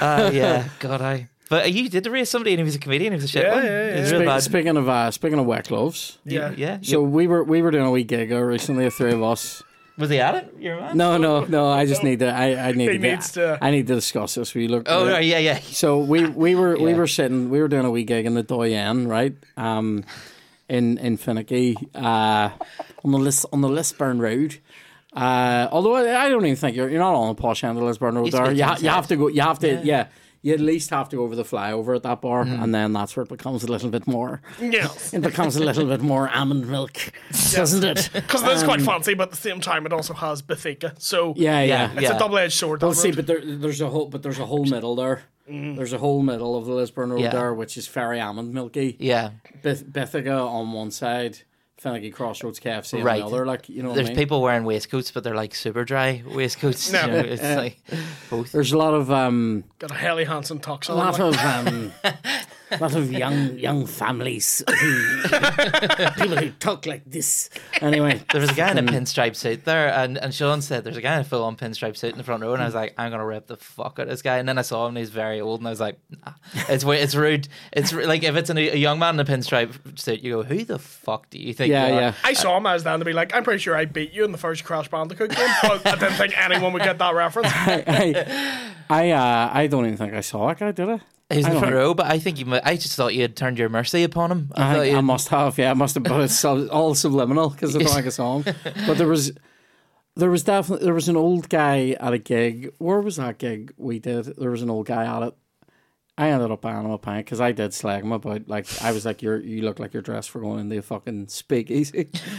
uh, (laughs) yeah, God, I. But you did raise somebody, and he was a comedian. He was a shit Yeah, one. yeah, yeah. real Speak- bad. speaking of uh, speaking of wet gloves, Yeah. yeah. so we were we were doing a wee gig uh, recently, the three of us. Was he at it? Your man? No, no, no. I just need to. I, I need He to. Get, needs to- I need to discuss this. We look. Oh, right, yeah, yeah. So we we were we were sitting. We were doing a wee gig in the Doyen, right? Um, in in Finaghy, uh, on the list on the Lisburn Road. Uh, although I, I don't even think you're you're not on the posh end of Lisburn Road You there. You, ha- you have to go. You have to. Yeah. You at least have to go over the flyover at that bar, Mm-hmm. and then that's where it becomes a little bit more. Yes. It becomes a little bit more almond milk, doesn't it? Because that's quite fancy, but at the same time, it also has Bethika. So Um, Yeah, yeah. it's a double edged sword. Well, see, road. but there, there's a whole, but there's a whole middle there. There's a whole middle of the Lisburn Road Yeah. there, which is very almond milky. Yeah. Beth- Bethica on one side, Finaghy Crossroads KFC Right. on the other. Like you know, There's what I mean? people wearing waistcoats, but they're like super dry waistcoats. No. (laughs) You know, it's (laughs) like both. There's a lot of um, Got a Helly Hansen tux a lot like- of um, (laughs) a lot of young young families, who, people who talk like this. Anyway, There was a guy in a pinstripe suit there, and, and Sean said there's a guy in a full on pinstripe suit in the front row, and I was like, I'm gonna rip the fuck out of this guy. And then I saw him, and he's very old, and I was like, nah, it's it's rude. It's like if it's in a, a young man in a pinstripe suit, you go, who the fuck do you think? yeah, you yeah. I saw him as down to be like, I'm pretty sure I beat you in the first Crash Bandicoot game, but I didn't think anyone would get that reference. (laughs) I, I, I, uh, I don't even think I saw that guy, did I? He was in the front think- row, but I think you. Might, I just thought you had turned your mercy upon him. I, I, thought think you. I must have, yeah, I must have, but it's all subliminal because I don't think I saw him. (laughs) But there was, there was definitely there was an old guy at a gig. Where was that gig we did? There was an old guy at it. I ended up buying him a pint because I did slag him about like I was like you're you look like you're dressed for going into a fucking speakeasy. (laughs)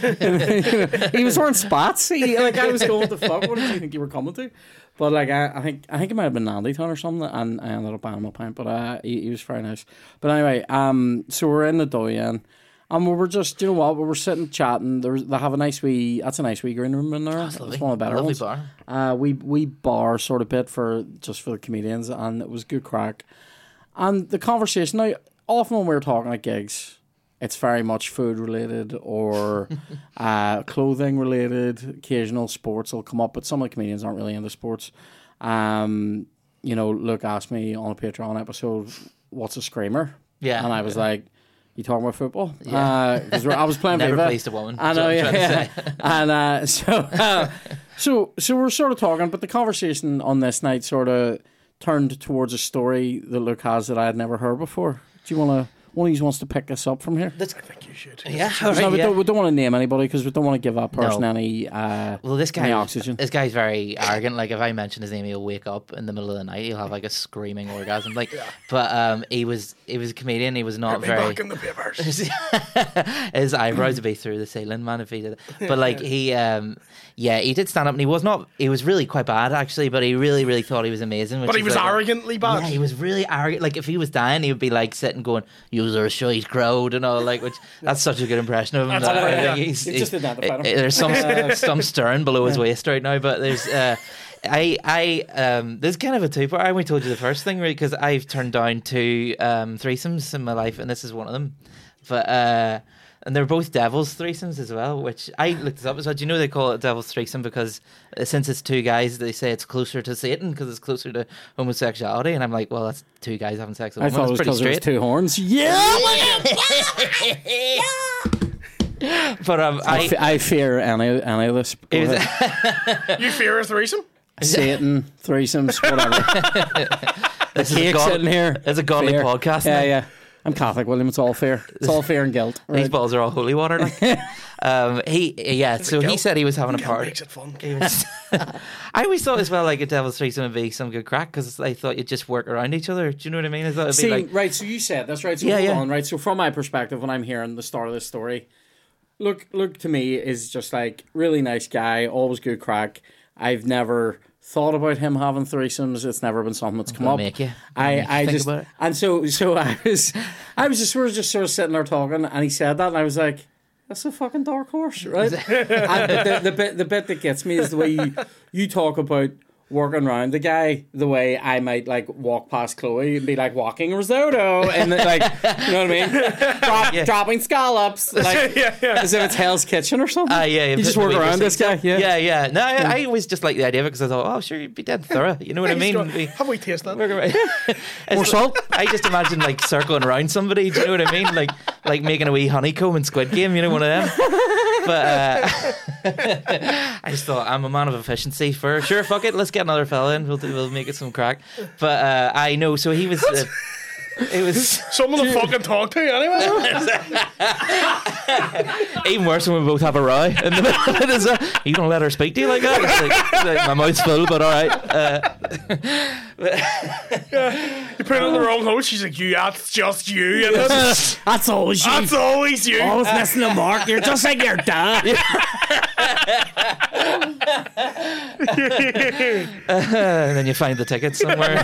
he was wearing spats. He, like I was going the fuck. What did you think you were coming to? But like I, I think I think it might have been Nandy Town or something, and I ended up buying him a pint. But uh, he, he was very nice. But anyway, um, so we're in the Doyen. And we were just, you know what, we were sitting chatting. There was, they have a nice wee, that's a nice wee green room in there. That's It's one of the better Lovely ones. bar. Uh, we we bar sort of bit for just for the comedians, and it was good crack. And the conversation now, often when we're talking at gigs, it's very much food related or (laughs) uh, clothing related. Occasional sports will come up, but some of the comedians aren't really into sports. Um, you know, Luke asked me on a Patreon episode, "What's a screamer?" Yeah. and I was like. You talking about football? Yeah, because I was playing (laughs) Never Viva. pleased a woman. I know, yeah, yeah. (laughs) and uh, so, uh, so, so we're sort of talking, but the conversation on this night sort of turned towards a story that Luke has that I had never heard before. Do you want to? One of you wants to pick us up from here? That's, I think you should. Yeah, all no, right, we, yeah. don't, we don't want to name anybody because we don't want to give that person No. any. Uh, Well, this guy, any oxygen. this guy's very arrogant. Like if I mention his name, he'll wake up in the middle of the night. He'll have like a screaming orgasm. Like, but um, he was he was a comedian. He was not Me very. back in the papers. (laughs) his eyebrows would be through the ceiling, man. If he did, it. but like (laughs) he, um, yeah, he did stand up, and he was not. He was really quite bad actually, but he really, really thought he was amazing. which But he was like- arrogantly bad. Yeah, he was really arrogant. Like if he was dying, he would be like sitting, going, "Use a shite crowd," and all. Like, which (laughs) that's such a good impression of him. That's that all right, yeah. he's- he's- just identified him. uh, There's some (laughs) some stern below his waist right now, but there's. Uh, I I um there's kind of a two part. I only told you the first thing right because I've turned down two um threesomes in my life, and this is one of them. But uh, and they're both devil's threesomes as well. Which I looked this up as well. Do you know they call it devil's threesome because uh, since it's two guys, they say it's closer to Satan because it's closer to homosexuality. And I'm like, well, that's two guys having sex with a I woman. thought it was That's because pretty was straight. two horns. Yeah, (laughs) (laughs) But um, I, I. fe- I fear any any of this. Was- (laughs) You fear a threesome? Satan, threesomes, whatever. this is a Cake sitting here. It's a godly Fear. podcast. Yeah, now. yeah. I'm Catholic, William. It's all fear. It's all fear and guilt. These balls are all holy water. Like. (laughs) um, he yeah. So he said he was having a party. makes it fun. (laughs) I always thought as well like a devil's threesome would be some good crack because I thought you'd just work around each other. Do you know what I mean? I thought it'd See, be like right. So you said that's right. So Yeah, hold yeah. on, right. So from my perspective, when I'm hearing the start of this story, look, look to me is just like really nice guy, always good crack. I've never thought about him having threesomes. It's never been something that's come gonna up. make you. I, Make you I just and so so (laughs) I was I was just we were just sort of sitting there talking, and he said that, and I was like. That's a fucking dark horse, right? (laughs) and the, the bit the bit that gets me is the way you, you talk about working around the guy, the way I might like walk past Chloe and be like walking risotto, and then, like you know what I mean, (laughs) Drop, dropping scallops, (laughs) like yeah, yeah. as if it's Hell's Kitchen or something. Ah, yeah, you just work around this guy. Yeah, yeah, yeah. No, I, I always just like the idea of it because I thought, oh, sure, you'd be dead thorough. You know what I mean? going, Be- Have we tasted that? More salt? I just imagine like circling around somebody. Do you know what I mean? Like like making a wee honeycomb in Squid Game. You know one of them. But uh, (laughs) (laughs) I just thought I'm a man of efficiency. For sure, fuck it, let's get another fella in. We'll do, we'll make it some crack. But uh, I know. So he was. Uh, (laughs) it was Someone to fucking talk to anyway. (laughs) even worse when we both have a row in the middle of it. Is that, you don't let her speak to you like that? It's like, it's like, my mouth's full, but all right. (laughs) Uh, You put it on the wrong host. She's like, "You, that's just you." And that's, (laughs) That's always you. that's always you. always listening to Mark. You're just like your dad. and then you find the tickets somewhere.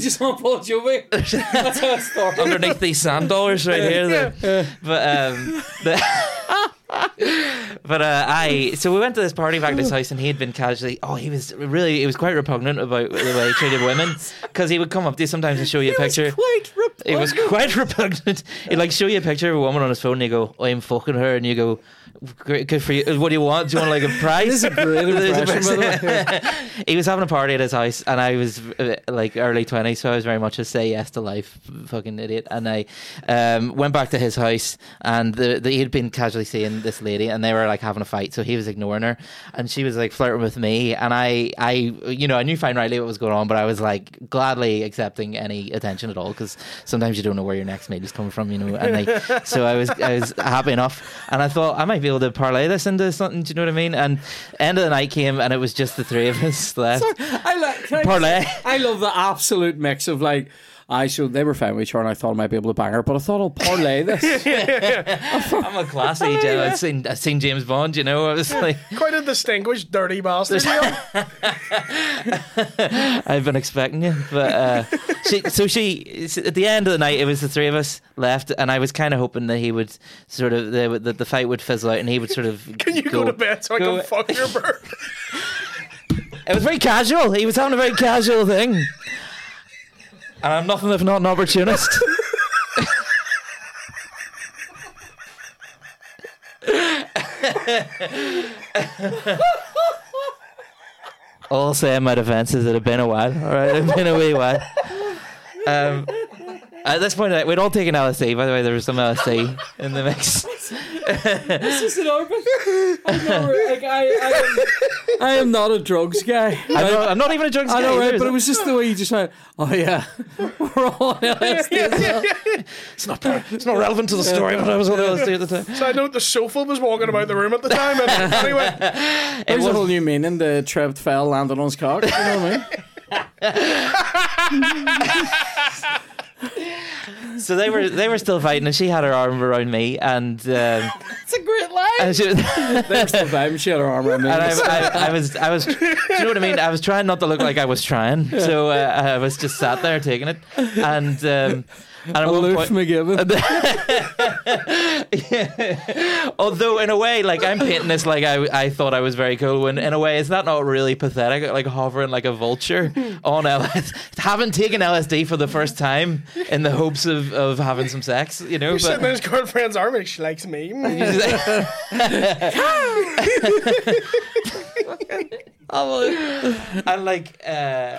Just want Paul Jovi. (laughs) That's it started. underneath these sand dollars right here. the- (laughs) but um, the, (laughs) but uh, I so we went to this party back at his house and he had been casually. Oh, he was really. He was quite repugnant about the way he treated women because he would come up to you sometimes and show you a picture. Quite It was quite repugnant. He'd like show you a picture of a woman on his phone and you go, I'm fucking her. And you go, great, good for you. What do you want? Do you want like a (laughs) prize? This is a great (laughs) impression, by the way. (laughs) he was having a party at his house and I was uh, like early 20s so I was very much a say yes to life fucking idiot and I um, went back to his house and the, the, he'd been casually seeing this lady and they were like having a fight so he was ignoring her and she was like flirting with me and I I you know I knew fine rightly what was going on but I was like gladly accepting any attention at all because sometimes you don't know where your next mate is coming from you know and like so I was I was happy enough and I thought I might be able to parlay this into something do you know what I mean and end of the night came and it was just the three of us (laughs) left I like can I, Parlay. I love the absolute mix of like. I so they were fine with each other, and I thought I might be able to bang her, but I thought I'll parlay this. (laughs) I'm a classy. you I've seen I've seen James Bond. You know, I was like, Quite a distinguished dirty bastard. (laughs) I've been expecting you, but uh, she. So she at the end of the night, it was the three of us left, and I was kind of hoping that he would sort of the the, the fight would fizzle out, and he would sort of. Can you go, to bed so I go- can fuck your (laughs) bird? It was very casual. He was having a very casual thing, and I'm nothing if not an opportunist. (laughs) All say in my defence is it had been a while. All right, it had been a wee while. Um, at this point, we'd all taken LSD. By the way, there was some LSD (laughs) in the mix. this is an open. I never, like, I, I, am, I am not a drugs guy. I'm not, I'm not even a drugs I guy. know, right? either, But it was just the way you just went, oh yeah, (laughs) we're all on LSD. as well." it's not it's not relevant to the story, but I was on LSD at the time. So I know the sofa was walking about the room at the time. And anyway, There's was- a whole new meaning. The tripped fell, landed on his cock. You know what I mean? (laughs) So they were they were still fighting, and she had her arm around me, and um, It's a great line. and, she, and They were still vibing. She had her arm around me. I, I, I was I was, do you know what I mean? I was trying not to look like I was trying, so uh, I was just sat there taking it, and um, And at one Aloof point, McGibbon. (laughs) although in a way, like I'm painting this like I, I thought I was very cool. When in a way, is that not really pathetic? Like hovering like a vulture (laughs) on LSD, having taken LSD for the first time in the hopes of, of having some sex, you know. He's sitting in But his girlfriend's arm and she likes me. and (laughs) like uh,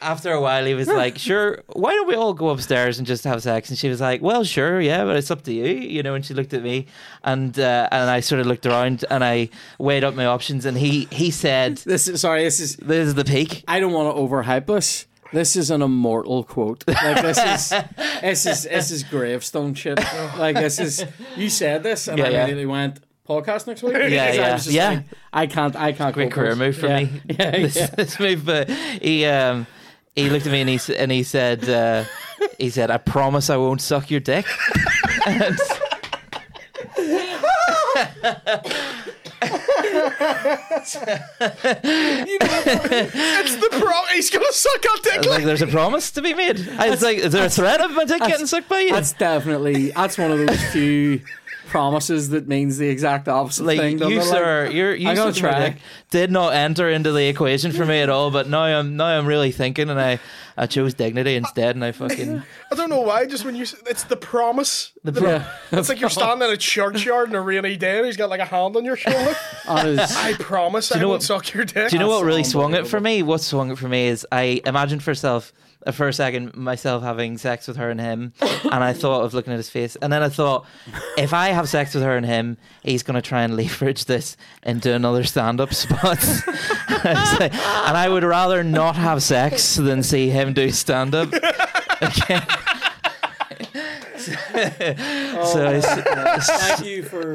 after a while, he was like, (laughs) "Sure, why don't we all go upstairs and just have sex?" And she was like, "Well, sure, yeah, but it's up to you, you know." And she looked at me, and uh, and I sort of looked around and I weighed up my options, and he he said, (laughs) This is sorry. This is. "This is the peak." I don't want to overhype this. This is an immortal quote. Like this is (laughs) this is this is gravestone shit. Like this is you said this and Yeah, I yeah. immediately went podcast next week. Yeah, I yeah, just yeah. like, I can't I can't Great career move for yeah. me. Yeah, this, yeah. this move, but he um he looked at me and he and he said uh, he said, "I promise I won't suck your dick." And- it's the pro. He's gonna suck our dick. was like, "There's a promise to be made." I was like, "Is there a threat of my dick getting sucked by you?" That's definitely that's one of those few promises that means the exact opposite like thing. doesn't you it? Like, sir, you're you I'm gonna sucking try. did not enter into the equation for me at all. But now I'm now I'm really thinking, and I I chose dignity instead, and I fucking I don't know why. Just when you, it's the promise. the The- pro- yeah, It's like you're standing in a churchyard on a rainy day and he's got like a hand on your shoulder. (laughs) that is- I promise I know won't what- suck your dick. Do you know what really swung it for me? What swung it for me is I imagined for self uh, for a second myself having sex with her and him, and I thought of looking at his face, and then I thought, if I have sex with her and him, he's going to try and leverage this into another stand-up spot, (laughs) and I would rather not have sex than see him do stand-up. (laughs) Okay. (laughs) so oh. I s- Thank you for.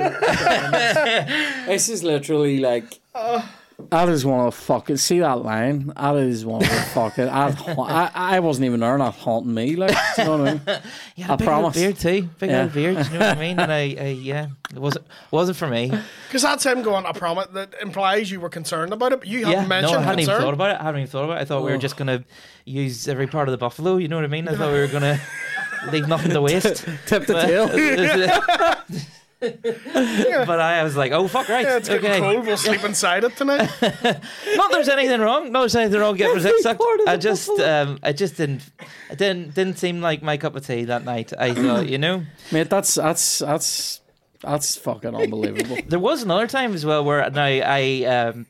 this is literally like. Oh. That is one of the fucking. See that line? That is one of the fucking. I'd, (laughs) I, I wasn't even there, and that haunting me. Like, do you know what I mean? (laughs) Yeah, I big promise. Beard too. Big Yeah. old beard. You know what I mean? And I, (laughs) I yeah, it wasn't wasn't for me. Because that's him going, I promise. That implies you were concerned about it, but you haven't no, mentioned I hadn't even thought about it. I hadn't even thought about it. I thought we were Oh. just gonna use every part of the buffalo. You know what I mean? I thought we were gonna leave nothing to waste. Tip the tail. But I was like, oh fuck, right, yeah, it's getting okay. cold. We'll sleep (laughs) inside it tonight. (laughs) Not there's anything wrong. No, there's anything wrong getting Every sucked. I just, um, I just didn't, it didn't didn't seem like my cup of tea that night. I thought, (clears throat) you know. Mate, that's that's that's that's fucking unbelievable. (laughs) There was another time as well where now I um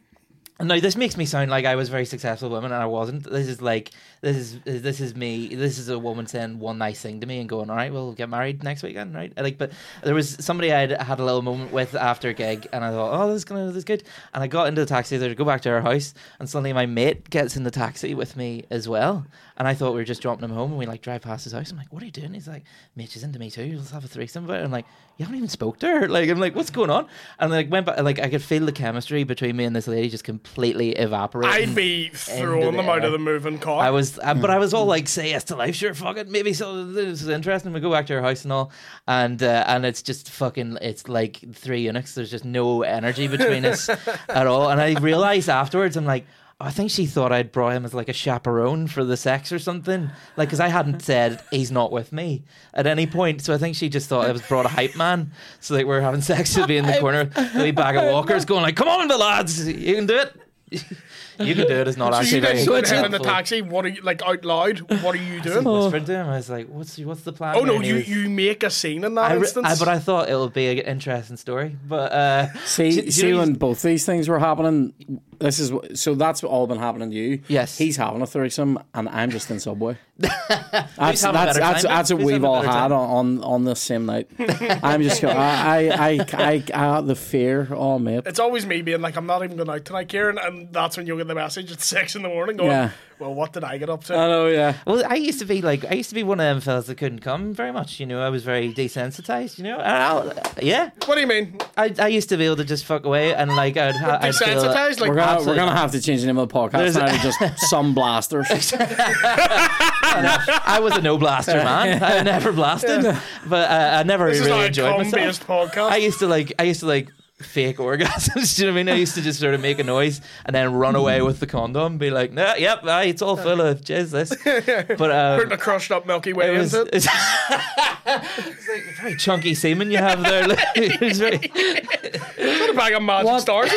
now this makes me sound like I was a very successful woman and I wasn't. This is like this is this is me. This is a woman saying one nice thing to me and going, "All right, we'll get married next weekend, right?" Like, but there was somebody I had a little moment with after a gig, and I thought, "Oh, this is gonna this is good." And I got into the taxi there to go back to our house, and suddenly my mate gets in the taxi with me as well. And I thought we were just dropping him home, and we like drive past his house. I'm like, "What are you doing?" He's like, "Mate, she's into me too. Let's have a threesome." But I'm like, "You haven't even spoke to her." (laughs) Like, I'm like, "What's going on?" And like went back, like I could feel the chemistry between me and this lady just completely evaporate. I'd be throwing the them out of the moving car. I was, uh, but I was all like, "Say yes to life, sure, fuck it, maybe so. This is interesting." We go back to our house and all, and uh, and it's just fucking, it's like three eunuchs. There's just no energy between us (laughs) at all. And I realized afterwards, I'm like. "Oh, I think she thought I'd brought him as like a chaperone for the sex or something, like because I hadn't said he's not with me at any point. So I think she just thought I was brought a hype man, so like we're having sex to be in the (laughs) corner, the wee bag of walkers going like, "Come on, the lads, you can do it." (laughs) You can do it. It's not so actually you very guys What's him in the taxi. What are you like out loud? What are you doing? whispered to him. I was like, "What's what's the plan?" Oh no, you was- you make a scene in that I, re- instance. I- but I thought it would be an interesting story. But uh, See, do- do you see know when both these things were happening. This is so that's all been happening to you. Yes. he's having a threesome, and I'm just in Subway. (laughs) that's having that's that's, time, that's what we've all had time? on, on on the same night. (laughs) I'm just going. I I I, I, I the fear. Oh mate. it's always me being like, I'm not even going out tonight, Ciaran, and that's when you'll get the message at six in the morning going, Yeah. well, what did I get up to? I know. Yeah. well, I used to be like, I used to be one of them fellas that couldn't come very much. You know, I was very desensitized. You know, And I'll- yeah, what do you mean? I, I used to be able to just fuck away and like I'd, I'd feel. Desensitized? Like, We're gonna Absolutely. we're gonna have to change the name of the podcast There's- now to just (laughs) some blasters. (laughs) I was a no blaster man. I never blasted, but uh, I never this is really not a enjoyed myself. cum-based podcast. I used to like I used to like fake orgasms. (laughs) Do you know what I mean? I used to just sort of make a noise and then run away with the condom, be like, "Nah, yep, aye, it's all full of jizz." This, (laughs) but um, Putting a crushed up Milky Way it was, into it. it's, it's like very chunky semen you have there. Like, (laughs) it's very Put a bag of magic What? stars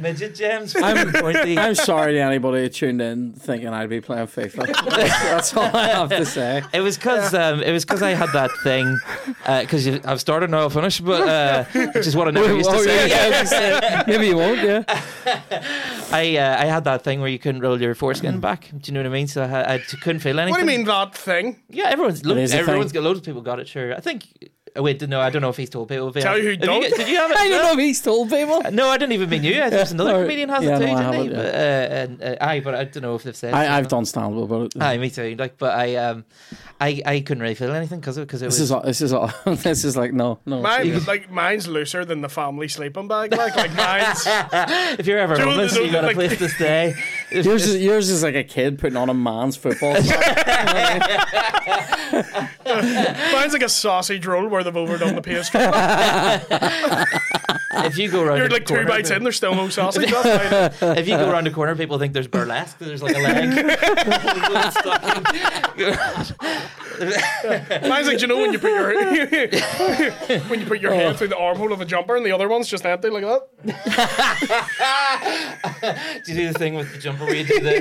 midget gems. I'm- I'm sorry to anybody who tuned in thinking I'd be playing FIFA. That's, that's all I have to say. It was because um, it was because I had that thing because I've started now I'll finish, but uh, which is what I never (laughs) used to Oh, say. yeah, yeah, I was (laughs) maybe you won't, yeah. I uh, I had that thing where you couldn't roll your foreskin back. Do you know what I mean? So I, had, I couldn't feel anything. What do you mean that thing? Yeah, everyone's lo- is a everyone's thing. got loads of people got it. Sure, I think. Oh, wait, no, I don't know if he's told people. Tell you who don't. get- did you have it? (laughs) I don't know if he's told people. No, I didn't even mean you. I think there's another Sorry. comedian has Yeah, it too, no, I didn't he? haven't, But, uh, and, uh, aye, but I don't know if they've said. I, I've done stand up about it. Aye, me too. Like, but I um, I I couldn't really feel anything because because it This was. is all, this is all, (laughs) this is like no no. Mine, like mine's looser than the family sleeping bag. Like, like mine's. (laughs) if you're ever Do you know homeless, you got a like- place to stay. (laughs) Yours is yours is like a kid putting on a man's football. Mine's like a sausage roll where they've overdone the pastry. if you go around, You're the like two corner, bites in, there's still no sausage. If you go around the corner, people think there's burlesque. There's like a leg. (laughs) Mine's like, do you know when you put your (laughs) when you put your hand oh. through the armhole of a jumper and the other one's just empty like that? Oh. (laughs) do you do the thing with the jumper where you do the?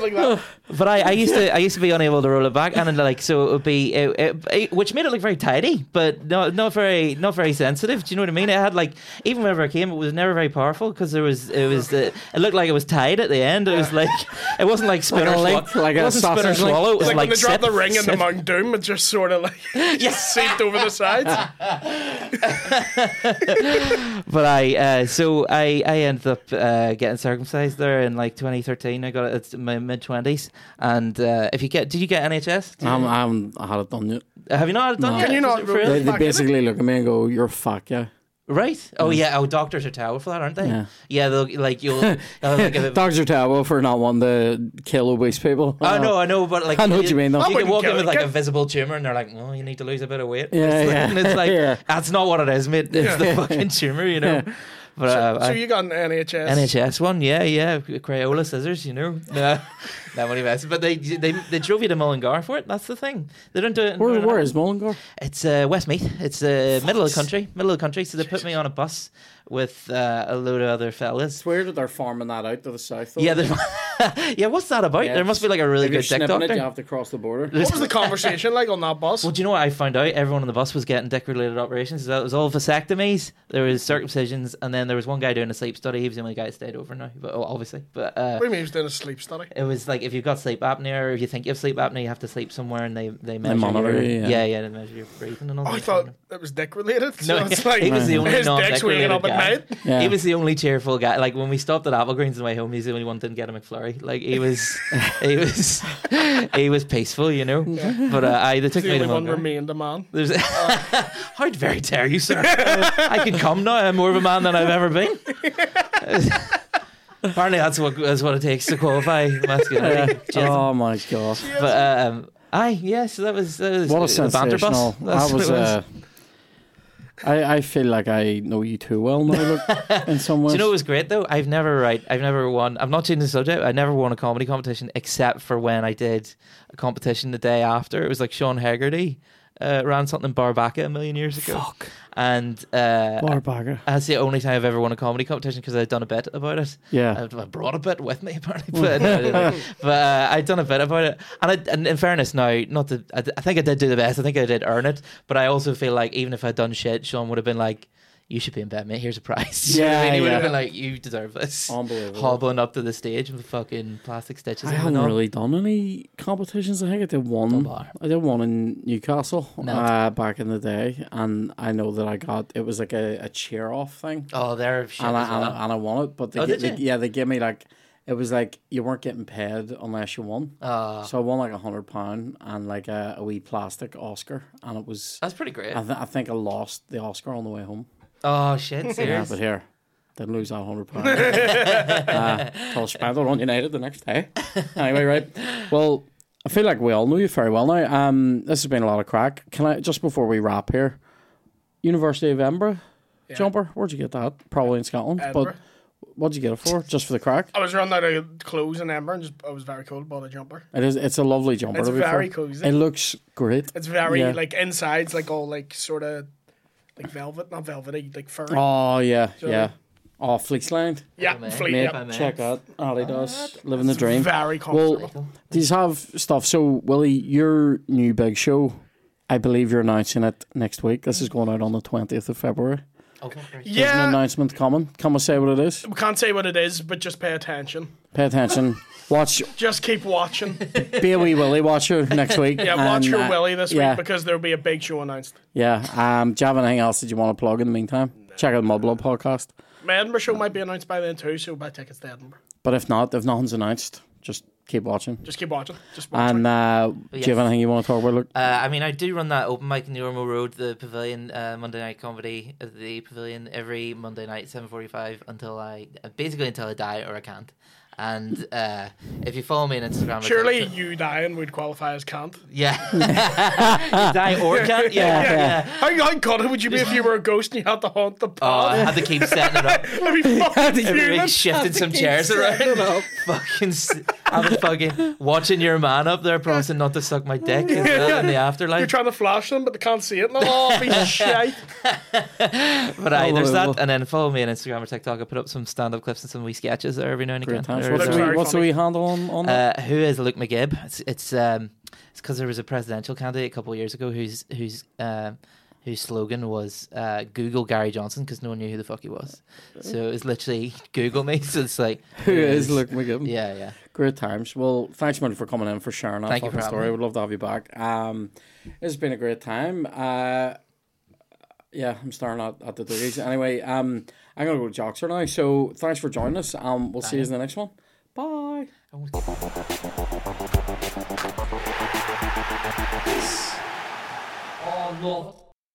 like that. Um, But I, I used to I used to be unable to roll it back, and like so it would be it, it, it- which made it look very tidy, but not not very not very sensitive. Do you know what I mean? It had like even whenever it came, it was never very powerful because there was it was uh, it looked like it was tied at the end. It was like it wasn't like (laughs) spinner a swallow. link, like it a wasn't spinner sausage link. swallow. It was Like, like, when they dropped sip, the ring in the sip. Mount Doom, it just sort of like (laughs) seeped over the sides. (laughs) But I, uh, so I, I ended up uh, getting circumcised there in like 2013. I got it at my mid 20s. And uh, if you get, did you get NHS? I haven't, I haven't had it done yet. Have you not had it done No. yet? Can you not Is it for roll real? They, they basically look at me and go, "You're fuck yeah." Right? Oh yeah. Oh, doctors are terrible for that, aren't they? Yeah. Yeah. They'll like you'll. they'll (laughs) like, if it- Dogs are terrible for not wanting to kill obese people. I know, I know, but like (laughs) I know what you mean, though. You can walk in with like a visible tumor, and they're like, "Oh, you need to lose a bit of weight." Yeah, (laughs) It's like- yeah. And it's like Yeah. that's not what it is, mate. It's the fucking tumor, you know. But uh, So I- you got an NHS. NHS one, yeah, yeah, Crayola scissors, you know. (laughs) Nah, not really mess. But they they they drove you to Mullingar for it. That's the thing. They don't do it. in Where, Northern where Ireland. is Mullingar? It's uh, Westmeath. It's uh, middle of the country, middle of the country. So they put me on a bus with uh, a load of other fellas. It's weird that they're farming that out to the south. Though. Yeah, (laughs) yeah. What's that about? Yeah, there must be like a really good dick snipping it, doctor. you have to cross the border. What was the conversation like on that bus? Well, do you know what I found out? Everyone on the bus was getting dick-related operations. That it was all vasectomies. There was circumcisions, and then there was one guy doing a sleep study. He was the only guy that stayed over now, but oh, obviously. But uh, What do you mean he was doing a sleep study? it was like if you've got sleep apnea, or if you think you have sleep apnea, you have to sleep somewhere, and they they measure monitor your, you, yeah. yeah, yeah, they measure your breathing and all. Oh, I thought kind of- it was dick related. (laughs) So No, it's like (laughs) he was the only his dick's waking non-dick-related guy. Night. Yeah. He was the only cheerful guy. Like when we stopped at Applegreens on the way home, he's the only one that didn't get a McFlurry. Like he was, (laughs) he was, he was peaceful, you know. But uh, I they took The me to only one Mullingar. remained a man. There's (laughs) (laughs) how very dare you, sir? I can come now. I'm more of a man than I've ever been. Apparently, that's what that's what it takes to qualify masculinity. Jeez. oh my god! But um, aye, yeah. So that was, that was What a the banter bus. sensational! That's I what was. I I feel like I know you too well now. Look, (laughs) in some ways. Do you know it was great though? I've never right. I've never won. I'm not changing the subject. I never won a comedy competition except for when I did a competition the day after. It was like Sean Hegarty uh, ran something in Bar Bacca a million years ago. Fuck. And uh, Barbagger. that's the only time I've ever won a comedy competition because I'd done a bit about it. Yeah. I I brought a bit with me (laughs) apparently, (laughs) but, didn't. but uh, I'd done a bit about it. And, I, and in fairness, now not that I, I think I did do the best. I think I did earn it. But I also feel like even if I'd done shit, Sean would have been like, "You should be in bed, mate. Here's a prize." (laughs) You know what I Yeah, mean? he would have been like, "You deserve this." Unbelievable. Hobbling up to the stage with fucking plastic stitches. I haven't and really done any competitions. I think I did one. Dunbar. I did one in Newcastle Melt. uh, back in the day, and I know that I got it was like a, a cheer off thing, Oh, they're and, and, well. I, and I won it. But they, Oh, did they- yeah, they gave me like it was like you weren't getting paid unless you won. Oh, So I won like a hundred pound and like a, a wee plastic Oscar, and it was. that's pretty great. I, th- I think I lost the Oscar on the way home. Oh shit, Yeah, but here. Didn't lose that hundred pound. uh, till I on United the next day. (laughs) Anyway, right. Well, I feel like we all know you very well now. Um, this has been a lot of crack. Can I just before we wrap here? University of Edinburgh jumper. Where'd you get that? Probably in Scotland. Edinburgh. But what'd you get it for? Just for the crack? I was running out of clothes in Edinburgh and just I was very cold, bought a jumper. It is. It's a lovely jumper. It's very fair. cozy. It looks great. It's very Yeah. like inside's like all like sort of like velvet, not velvety, like fur. Oh yeah, So- yeah. Oh, fleece lined. yeah, man. fleet. Mate, Yeah. man. check out. Ali does living the dream. Very comfortable. Well, these have stuff. So, Willie, your new big show, I believe you're announcing it next week. This is going out on the 20th of February. Okay, great. There's an yeah, announcement coming. Can we say what it is? we can't say what it is, but just pay attention. Pay attention. Watch Just keep watching. (laughs) Be a Wee Willie Watcher next week. Yeah, watch And, your uh, Willie this yeah. week because there'll be a big show announced. Yeah. Um, do you have anything else that you want to plug in the meantime? Check out the Mudblood podcast. My Edinburgh show might be announced by then too, so buy tickets to Edinburgh. But if not, if nothing's announced, just keep watching. Just keep watching. Just watch. And uh, do you have anything you want to talk about, Luke? Uh, I mean, I do run that open mic in the Ormeau Road, the Pavilion, uh, Monday night comedy at the Pavilion every Monday night, seven forty-five until I basically until I die or I can't. And uh, if you follow me on Instagram, Surely talk to- you dying would qualify as can't. yeah, (laughs) You die or can't, yeah, yeah. yeah. How, how good would you be if you were a ghost and you had to haunt the Oh, I path? had to keep setting it up. (laughs) I'd be fucking Every fuming. shifting some chairs around. (laughs) fucking, s- I was fucking watching your man up there, promising not to suck my dick as well in the afterlife. You're trying to flash them, but they can't see it. No, oh, be shite. But aye, there's Unbelievable. that, and then follow me on Instagram or TikTok. I put up some stand-up clips and some wee sketches there every now and Great again. Times. They're- What's, Looks the, what's the handle on, on that? Uh, who is Luke McGibb? It's it's um it's because there was a presidential candidate a couple of years ago whose whose um whose slogan was uh, Google Gary Johnson because no one knew who the fuck he was. So it was literally (laughs) Google me. So it's like Who is Luke McGibbon? Yeah, yeah. Great times. Well, thanks, man, for coming in for sharing that Thank you fucking for having story. We'd love to have you back. Um, it's been a great time. Uh, yeah, I'm staring at, at the Dougies. Anyway, um, I'm gonna go to Joxer now. So thanks for joining us. Um, we'll see you in the next one. Bye. Oh no.